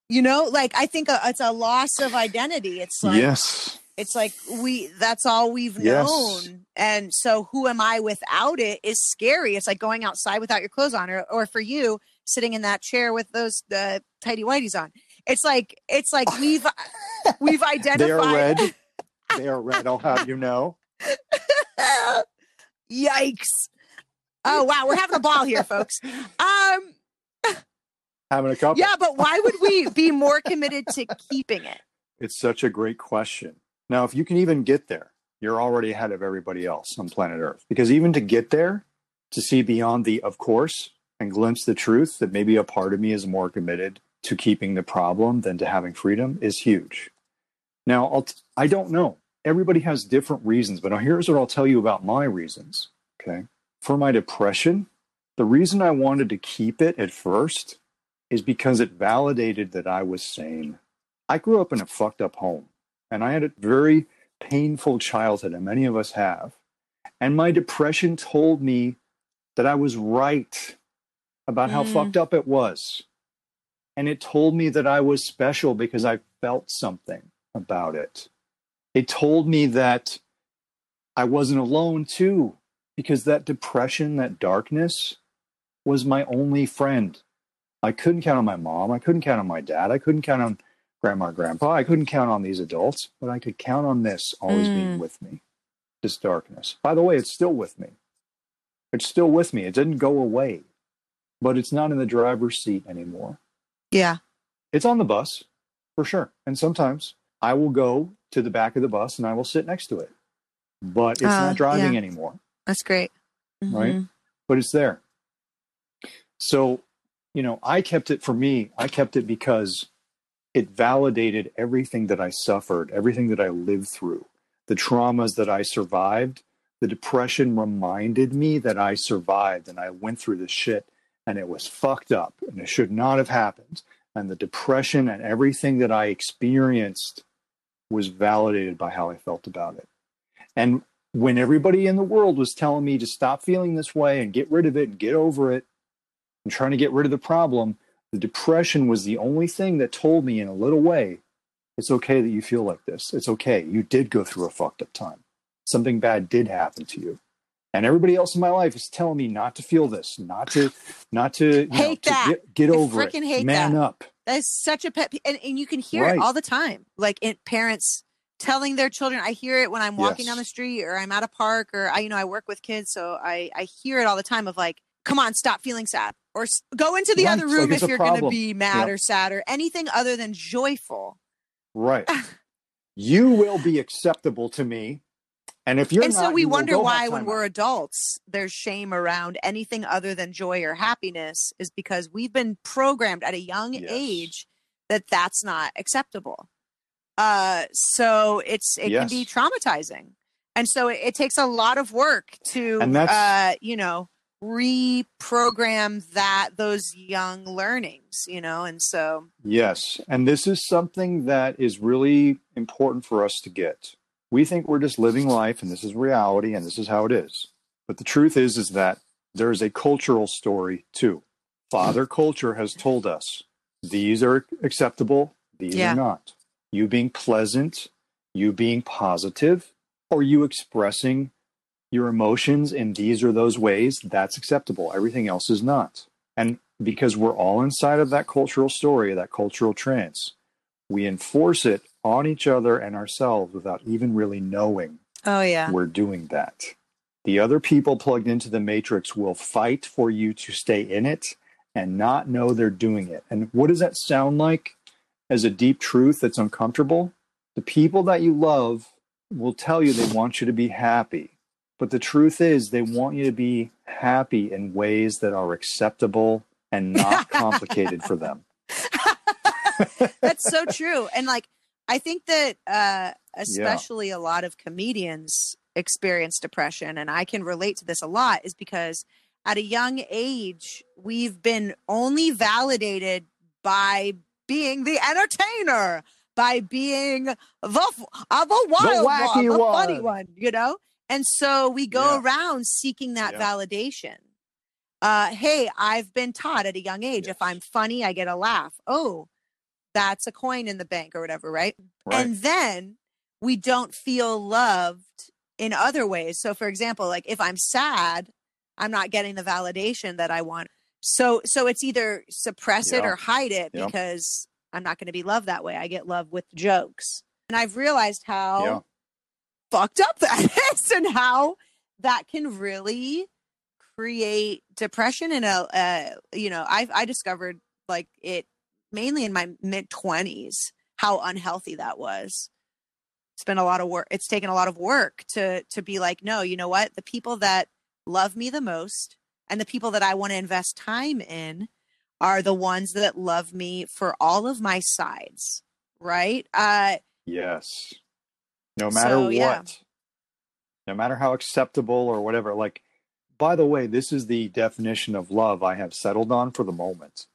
You know, like I think a, it's a loss of identity. It's like yes. it's like we that's all we've Yes. known. And so who am I without it is scary. It's like going outside without your clothes on or or for you sitting in that chair with those uh, tidy whities on. It's like it's like we've we've identified. They are red. there, Red. I'll have you know. Yikes. Oh wow, we're having a ball here, folks. Um Having a couple. yeah, but why would we be more committed to keeping it? It's such a great question. Now, if you can even get there, you're already ahead of everybody else on planet Earth. Because even to get there, to see beyond the of course and glimpse the truth that maybe a part of me is more committed to keeping the problem than to having freedom is huge. Now, I'll t- I don't know. Everybody has different reasons, but here's what I'll tell you about my reasons. Okay. For my depression, the reason I wanted to keep it at first is because it validated that I was sane. I grew up in a fucked up home and I had a very painful childhood, and many of us have. And my depression told me that I was right about how Mm. fucked up it was. And it told me that I was special because I felt something about it. It told me that I wasn't alone too, because that depression, that darkness was my only friend. I couldn't count on my mom. I couldn't count on my dad. I couldn't count on grandma and grandpa. I couldn't count on these adults, but I could count on this always being Mm. with me. This darkness. By the way, it's still with me. It's still with me. It didn't go away, but it's not in the driver's seat anymore. Yeah. It's on the bus for sure. And sometimes I will go to the back of the bus and I will sit next to it, but it's Uh, not driving yeah. anymore That's great. Right? Mhm. but it's there. So, you know, I kept it for me, I kept it because it validated everything that I suffered, everything that I lived through, the traumas that I survived. The depression reminded me that I survived and I went through this shit and it was fucked up and it should not have happened. And the depression and everything that I experienced was validated by how I felt about it. And when everybody in the world was telling me to stop feeling this way and get rid of it and get over it and trying to get rid of the problem, the depression was the only thing that told me in a little way it's okay that you feel like this. It's okay. You did go through a fucked up time. Something bad did happen to you. And everybody else in my life is telling me not to feel this, not to, not to, you know, Hate to that. get, get over it. hate Man that. up. That is such a pet. And, and you can hear Right. it all the time. Like parents telling their children, I hear it when I'm walking Yes. down the street or I'm at a park or I, you know, I work with kids. So I, I hear it all the time of like, come on, stop feeling sad or go into the Right. other It's like room if you're going to be mad Yeah. or sad or anything other than joyful. Right. you will be acceptable to me. And if you're and so we you wonder why when we're adults there's shame around anything other than joy or happiness is because we've been programmed at a young Yes. age that that's not acceptable uh so it's it can be traumatizing and so it, it takes a lot of work to uh you know reprogram that those young learnings you know and so Yes. And this is something that is really important for us to get. We think we're just living life and this is reality and this is how it is. But the truth is is that there is a cultural story too. Father hmm. culture has told us these are acceptable, these Yeah. are not. You being pleasant, you being positive, or you expressing your emotions in these or those ways, that's acceptable. Everything else is not. And because we're all inside of that cultural story, that cultural trance, we enforce it on each other and ourselves without even really knowing oh yeah we're doing that. The other people plugged into the matrix will fight for you to stay in it and not know they're doing it. And what does that sound like as a deep truth that's uncomfortable? The people that you love will tell you they want you to be happy. But the truth is, they want you to be happy in ways that are acceptable and not complicated for them. That's so true. And like I think that uh especially a lot of comedians experience depression and I can relate to this a lot is because at a young age we've been only validated by being the entertainer, by being the f- uh, the wild one, wacky the funny one. one, you know? And so we go Yeah. around seeking that Yeah. validation. Uh, hey, I've been taught at a young age if I'm funny, I get a laugh. Oh, that's a coin in the bank or whatever, right? Right? And then we don't feel loved in other ways. So for example, like if I'm sad, I'm not getting the validation that I want. So so it's either suppress it or hide it Yeah. because I'm not going to be loved that way. I get love with jokes. And I've realized how Yeah. fucked up that is and how that can really create depression in a uh, you know i i discovered like it mainly in my mid 20s how unhealthy that was it's been a lot of work it's taken a lot of work to to be like no you know what the people that love me the most and the people that i want to invest time in are the ones that love me for all of my sides right uh Yes. No matter So, what, yeah. no matter how acceptable or whatever. Like, by the way, this is the definition of love I have settled on for the moment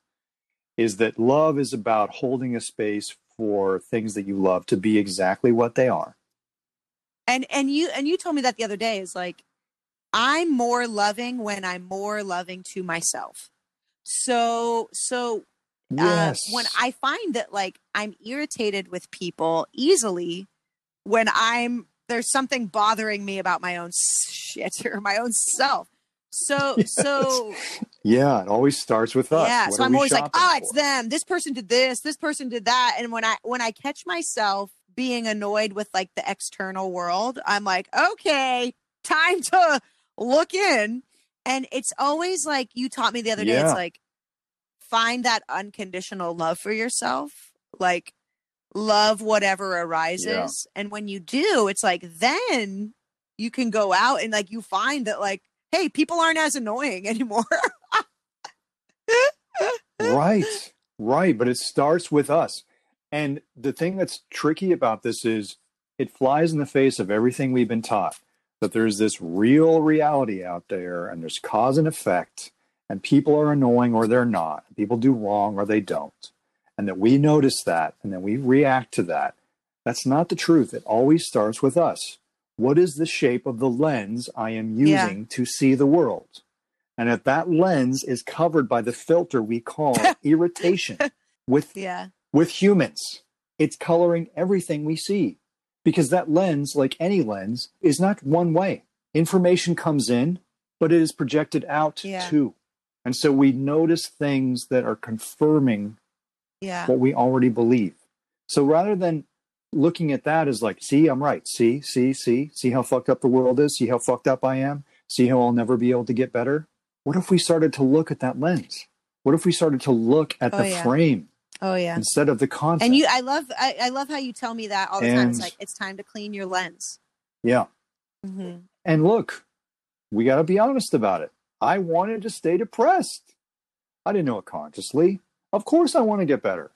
is that love is about holding a space for things that you love to be exactly what they are. and and you and you told me that the other day is like i'm more loving when i'm more loving to myself. So so uh, when i find that like i'm irritated with people easily when i'm there's something bothering me about my own shit or my own self. So so yeah, it always starts with us. yeah What so i'm always like oh it's for? them. This person did this. This person did that. And when i when i catch myself being annoyed with like the external world i'm like okay time to look in. And it's always like you taught me the other day Yeah. it's like find that unconditional love for yourself like love whatever arises. And when you do it's like then you can go out and like you find that like hey people aren't as annoying anymore right right but it starts with us. And the thing that's tricky about this is it flies in the face of everything we've been taught that there's this real reality out there and there's cause and effect and people are annoying or they're not people do wrong or they don't and that we notice that and then we react to that. That's not the truth. It always starts with us. What is the shape of the lens i am Yeah. using to see the world and if that lens is covered by the filter we call irritation with yeah. with humans it's coloring everything we see. Because that lens like any lens is not one way. Information comes in but it is projected out Yeah. too. And so we notice things that are confirming yeah. what we already believe. So rather than looking at that as like see i'm right. See see see see how fucked up the world is. See how fucked up i am. See how i'll never be able to get better what if we started to look at that lens what if we started to look at Oh, the yeah. frame oh yeah instead of the content and you i love I, I love how you tell me that all the time it's like it's time to clean your lens yeah hmm And look, we got to be honest about it. I wanted to stay depressed. I didn't know it consciously. Of course, I want to get better.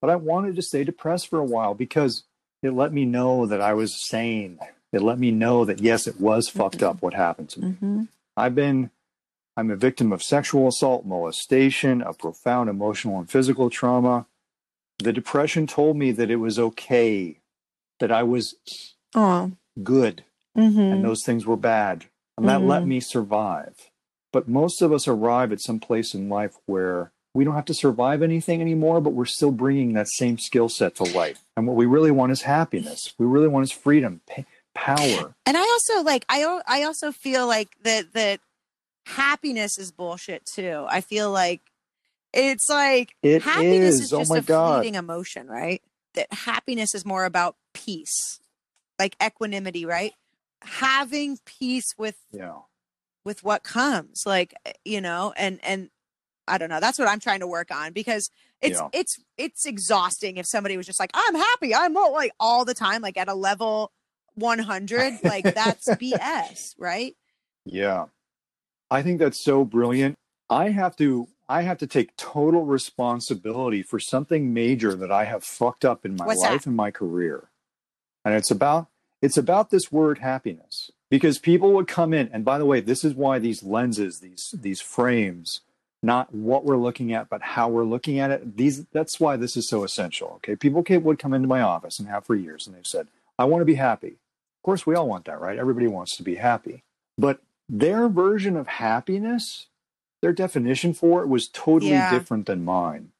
But I wanted to stay depressed for a while because it let me know that I was sane. It let me know that, yes, it was fucked up what happened to me. hmm I've been, I'm a victim of sexual assault, molestation, a profound emotional and physical trauma. The depression told me that it was okay, that I was oh good hmm and those things were bad. And that let Mhm. me survive. But most of us arrive at some place in life where we don't have to survive anything anymore, but we're still bringing that same skill set to life. And what we really want is happiness. We really want is freedom, power. and i also like i i also feel like that that happiness is bullshit too i feel like it's like It happiness is, is. Oh just my a God. fleeting emotion right that happiness is more about peace like equanimity right having peace with Yeah. with what comes like eh, you know and and i don't know that's what i'm trying to work on because it's Yeah. it's it's exhausting if somebody was just like i'm happy i'm like all the time like at a level 100 like that's bs right Yeah. I think that's so brilliant. I have to I have to take total responsibility for something major that I have fucked up in my What's life that? and my career. And it's about it's about this word happiness. Because people would come in and by the way, this is why these lenses, these these frames, not what we're looking at, but how we're looking at it. These that's why this is so essential. Okay. People would come into my office and have for years and they've said, I want to be happy. Of course, we all want that, right? Everybody wants to be happy. But their version of happiness, their definition for it was totally Yeah. different than mine.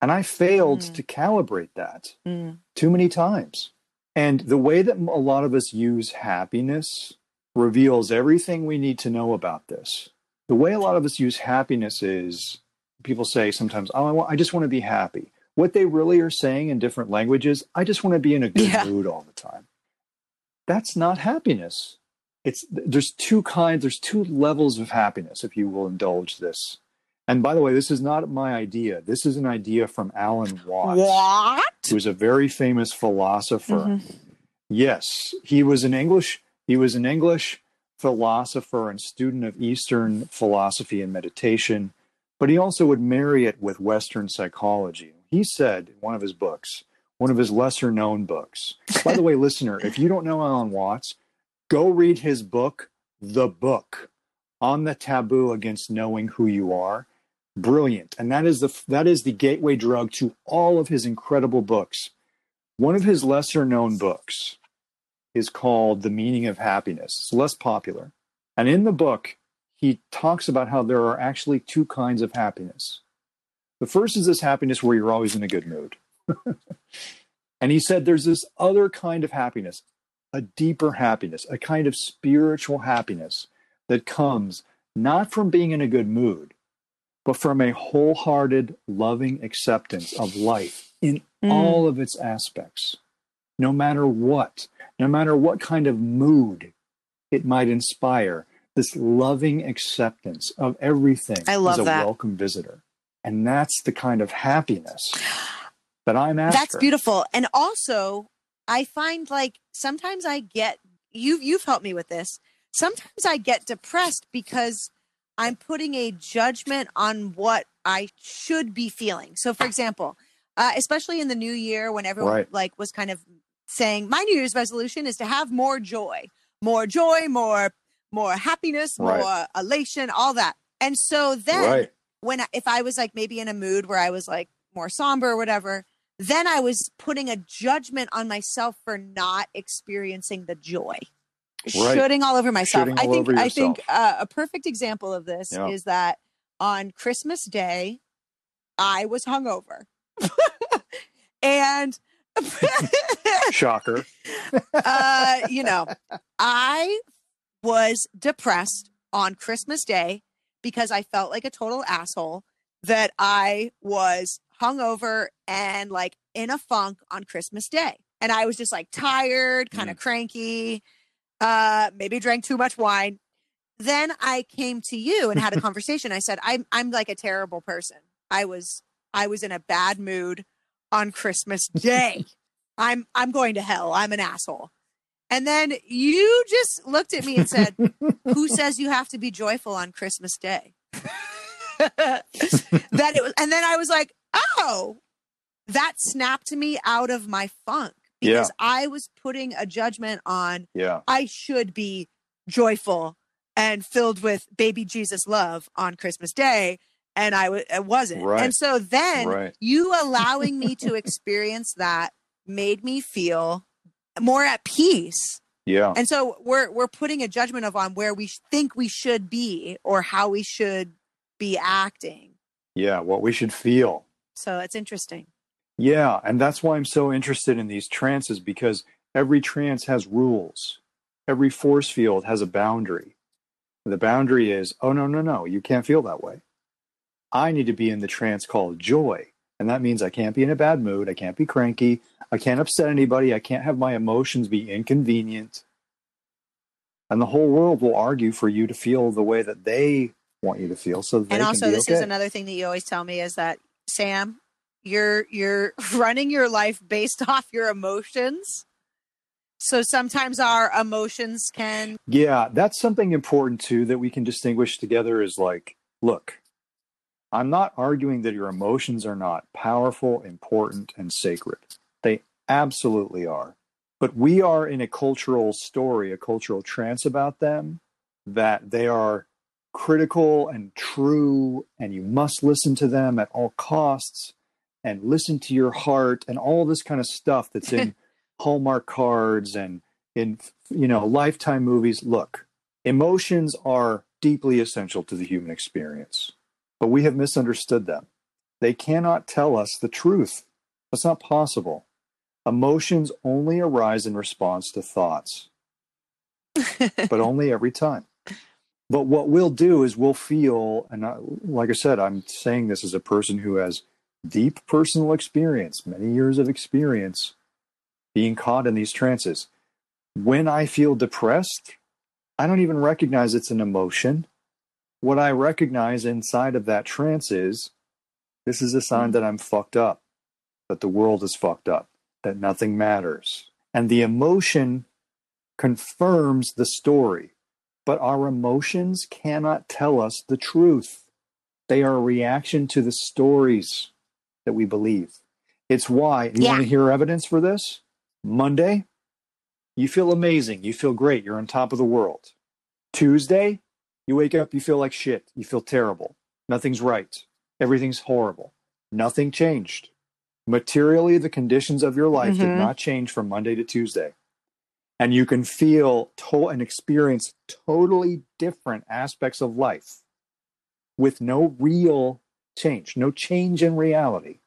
And I failed Mm. to calibrate that Mm. too many times. And the way that a lot of us use happiness reveals everything we need to know about this. The way a lot of us use happiness is people say sometimes, Oh, I, want, I just want to be happy. What they really are saying in different languages, I just want to be in a good Yeah. mood all the time. that's not happiness. It's there's two kinds, there's two levels of happiness, if you will indulge this. And by the way, this is not my idea. This is an idea from Alan Watts, What? who's a very famous philosopher. Mhm. Yes, he was an English. He was an English philosopher and student of Eastern philosophy and meditation, but he also would marry it with Western psychology. He said in one of his books, one of his lesser known books. By the way, listener, if you don't know Alan Watts, go read his book, The Book, on the taboo against knowing who you are. Brilliant, and that is the that is the gateway drug to all of his incredible books. One of his lesser known books is called The Meaning of Happiness. It's less popular. And in the book, he talks about how there are actually two kinds of happiness. The first is this happiness where you're always in a good mood. and he said there's this other kind of happiness, a deeper happiness, a kind of spiritual happiness that comes not from being in a good mood, but from a wholehearted, loving acceptance of life in Mm. all of its aspects, no matter what, no matter what kind of mood it might inspire, this loving acceptance of everything I love as a that. welcome visitor. And that's the kind of happiness that I'm after. That's beautiful. And also, I find like sometimes I get you you've helped me with this. Sometimes I get depressed because I'm putting a judgment on what I should be feeling. So for example, uh, especially in the new year when everyone Right. like was kind of saying my new year's resolution is to have more joy. More joy, more more happiness, more elation, all that. And so then right. when I, if I was like maybe in a mood where I was like more somber or whatever, then I was putting a judgment on myself for not experiencing the joy. Right. Shooting all over myself. Shooting I think I think uh, a perfect example of this Yeah. is that on Christmas Day, I was hungover. and Shocker. uh, you know, I was depressed on Christmas Day because I felt like a total asshole that I was hungover and like in a funk on Christmas Day. And I was just like tired, kind of cranky, uh, maybe drank too much wine. Then I came to you and had a conversation. I said, I'm I'm like a terrible person. I was I was in a bad mood on Christmas Day. I'm I'm going to hell. I'm an asshole. And then you just looked at me and said, "Who says you have to be joyful on Christmas Day?" that it was, and then I was like, "Oh, that snapped me out of my funk because I was putting a judgment on Yeah. I should be joyful and filled with baby Jesus love on Christmas Day, and I w- I wasn't. Right. And so then Right. you allowing me to experience that made me feel more at peace. Yeah. And so we're we're putting a judgment of on where we think we should be or how we should be acting. Yeah. What we should feel. So it's interesting. Yeah, and that's why I'm so interested in these trances because every trance has rules. Every force field has a boundary. The boundary is, oh no, no, no, you can't feel that way. I need to be in the trance called joy. And that means I can't be in a bad mood, I can't be cranky, I can't upset anybody, I can't have my emotions be inconvenient. And the whole world will argue for you to feel the way that they want you to feel so they and also this okay. is another thing that you always tell me is that Sam, you're you're running your life based off your emotions. So sometimes our emotions can Yeah, that's something important too that we can distinguish together is like, look, I'm not arguing that your emotions are not powerful, important, and sacred. They absolutely are. But we are in a cultural story, a cultural trance about them, that they are critical and true, and you must listen to them at all costs and listen to your heart and all this kind of stuff that's in Hallmark cards and in you know lifetime movies. Look emotions are deeply essential to the human experience but we have misunderstood them. They cannot tell us the truth. That's not possible. Emotions only arise in response to thoughts but only every time but what we'll do is we'll feel and I, like i said i'm saying this as a person who has deep personal experience many years of experience being caught in these trances when I feel depressed, I don't even recognize it's an emotion. What I recognize inside of that trance is this is a sign that I'm fucked up, that the world is fucked up, that nothing matters. And the emotion confirms the story, but our emotions cannot tell us the truth. They are a reaction to the stories that we believe. It's why, you Yeah. want to hear evidence for this? Monday, you feel amazing. You feel great. You're on top of the world. Tuesday, you wake up, you feel like shit. You feel terrible. Nothing's right. Everything's horrible. Nothing changed. Materially, the conditions of your life did Mhm. not change from Monday to Tuesday. And you can feel to- and experience totally different aspects of life with no real change, no change in reality.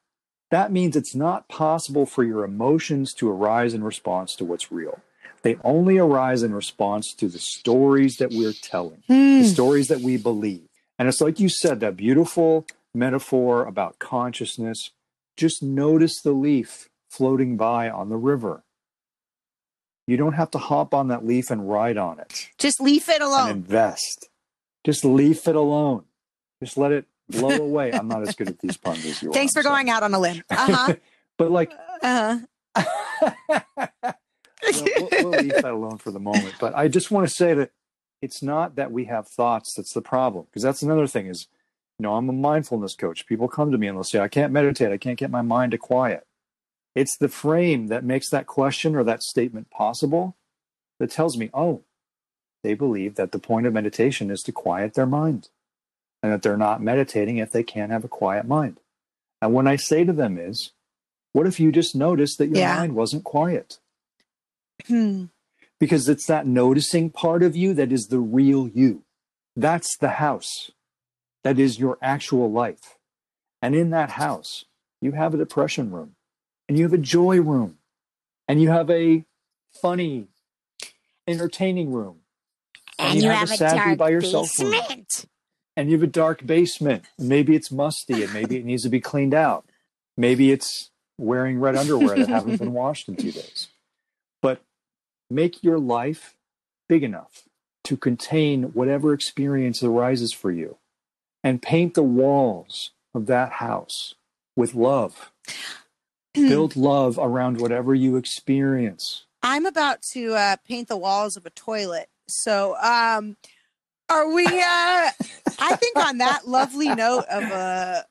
That means it's not possible for your emotions to arise in response to what's real. They only arise in response to the stories that we're telling, the hmm. stories that we believe. And it's like you said, that beautiful metaphor about consciousness. Just notice the leaf floating by on the river. You don't have to hop on that leaf and ride on it Just leave it and alone. invest. Just leave it alone. Just let it blow away. I'm not as good at these puns as you are. Thanks for I'm going out on a limb. Uh-huh. But like, huh. Uh well, we'll, we'll leave that alone for the moment. But I just want to say that it's not that we have thoughts that's the problem, because that's another thing. Is you know, I'm a mindfulness coach. People come to me and they'll say, "I can't meditate. I can't get my mind to quiet." It's the frame that makes that question or that statement possible that tells me, "Oh, they believe that the point of meditation is to quiet their mind, and that they're not meditating if they can't have a quiet mind." And when I say to them is, "What if you just noticed that your Yeah. mind wasn't quiet?" Hmm. because it's that noticing part of you that is the real you. That's the house. That is your actual life. And in that house, you have a depression room, and you have a joy room, and you have a funny, entertaining room, And, you, have, a sad by yourself room. basement. and you have a dark basement. Maybe it's musty and maybe it needs to be cleaned out. Maybe it's wearing red underwear that haven't been washed in two days. But make your life big enough to contain whatever experience arises for you and paint the walls of that house with love. Build love around whatever you experience. I'm about to uh, paint the walls of a toilet. So, um, are we? Uh, I think on that lovely note of a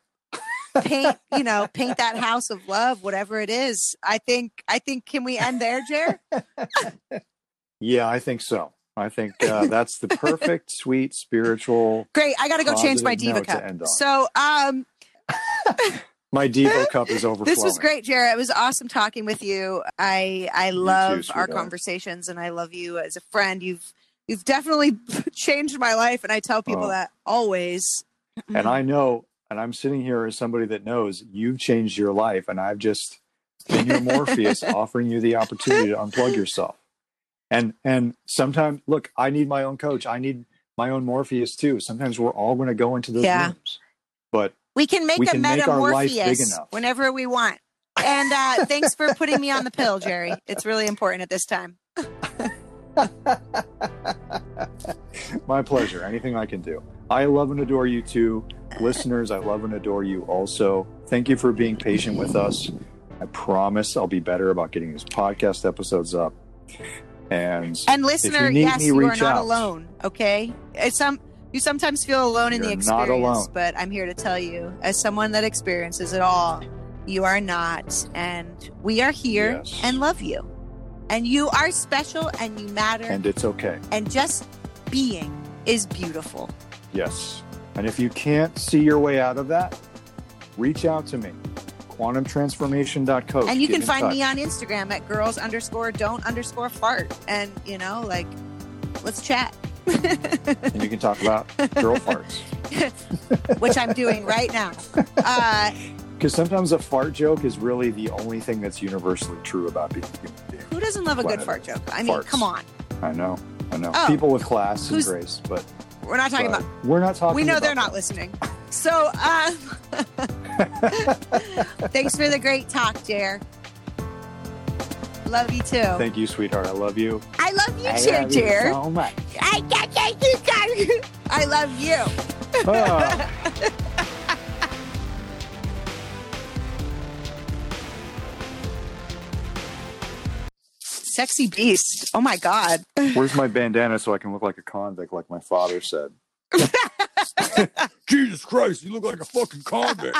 paint, you know, paint that house of love, whatever it is. I think. I think. Can we end there, Jer? Yeah, I think so. I think uh, that's the perfect, sweet, spiritual. Great. I got to go change my diva cup. So, um, My Devo cup is overflowing. this was great, Jared. It was awesome talking with you. I I love our conversations, and I love you as a friend. You've you've definitely changed my life, and I tell people Oh. that always. And I mm-hmm. know, and I'm sitting here as somebody that knows you've changed your life, and I've just been your Morpheus, offering you the opportunity to unplug yourself. And and sometimes, look, I need my own coach. I need my own Morpheus too. Sometimes we're all going to go into those Yeah. rooms, but We can make We a can make our life big metamorphosis whenever we want. And uh, thanks for putting me on the pill, Jerry. It's really important at this time. my pleasure. Anything I can do. I love and adore you too, listeners. I love and adore you also. Thank you for being patient with us. I promise I'll be better about getting these podcast episodes up. And And listener, need yes, you are not out. alone. Okay, it's some you sometimes feel alone in the You're experience, but I'm here to tell you, as someone that experiences it all, you are not, and we are here Yes. and love you, and you are special and you matter, and, and it's okay. And just being is beautiful. Yes. And if you can't see your way out of that, reach out to me. Quantumtransformation.coach. and you Get can find touch. me on Instagram at girls underscore don't underscore fart, and you know, like, let's chat, and you can talk about girl farts. which I'm doing right now. Uh, Because sometimes a fart joke is really the only thing that's universally true about being a human being. who doesn't love a good fart joke? I mean, farts. come on, I know, I know. Oh. People with class and grace, but, we're not talking but about. we're not talking. We know they're not that. listening. So, uh, thanks for the great talk, Jer. Love you too. Thank you, sweetheart. I love you. I love you I too, love you so much. I, I, I, I love you. Ah. Sexy beast. Oh my God. Where's my bandana so I can look like a convict, like my father said? Jesus Christ, you look like a fucking convict.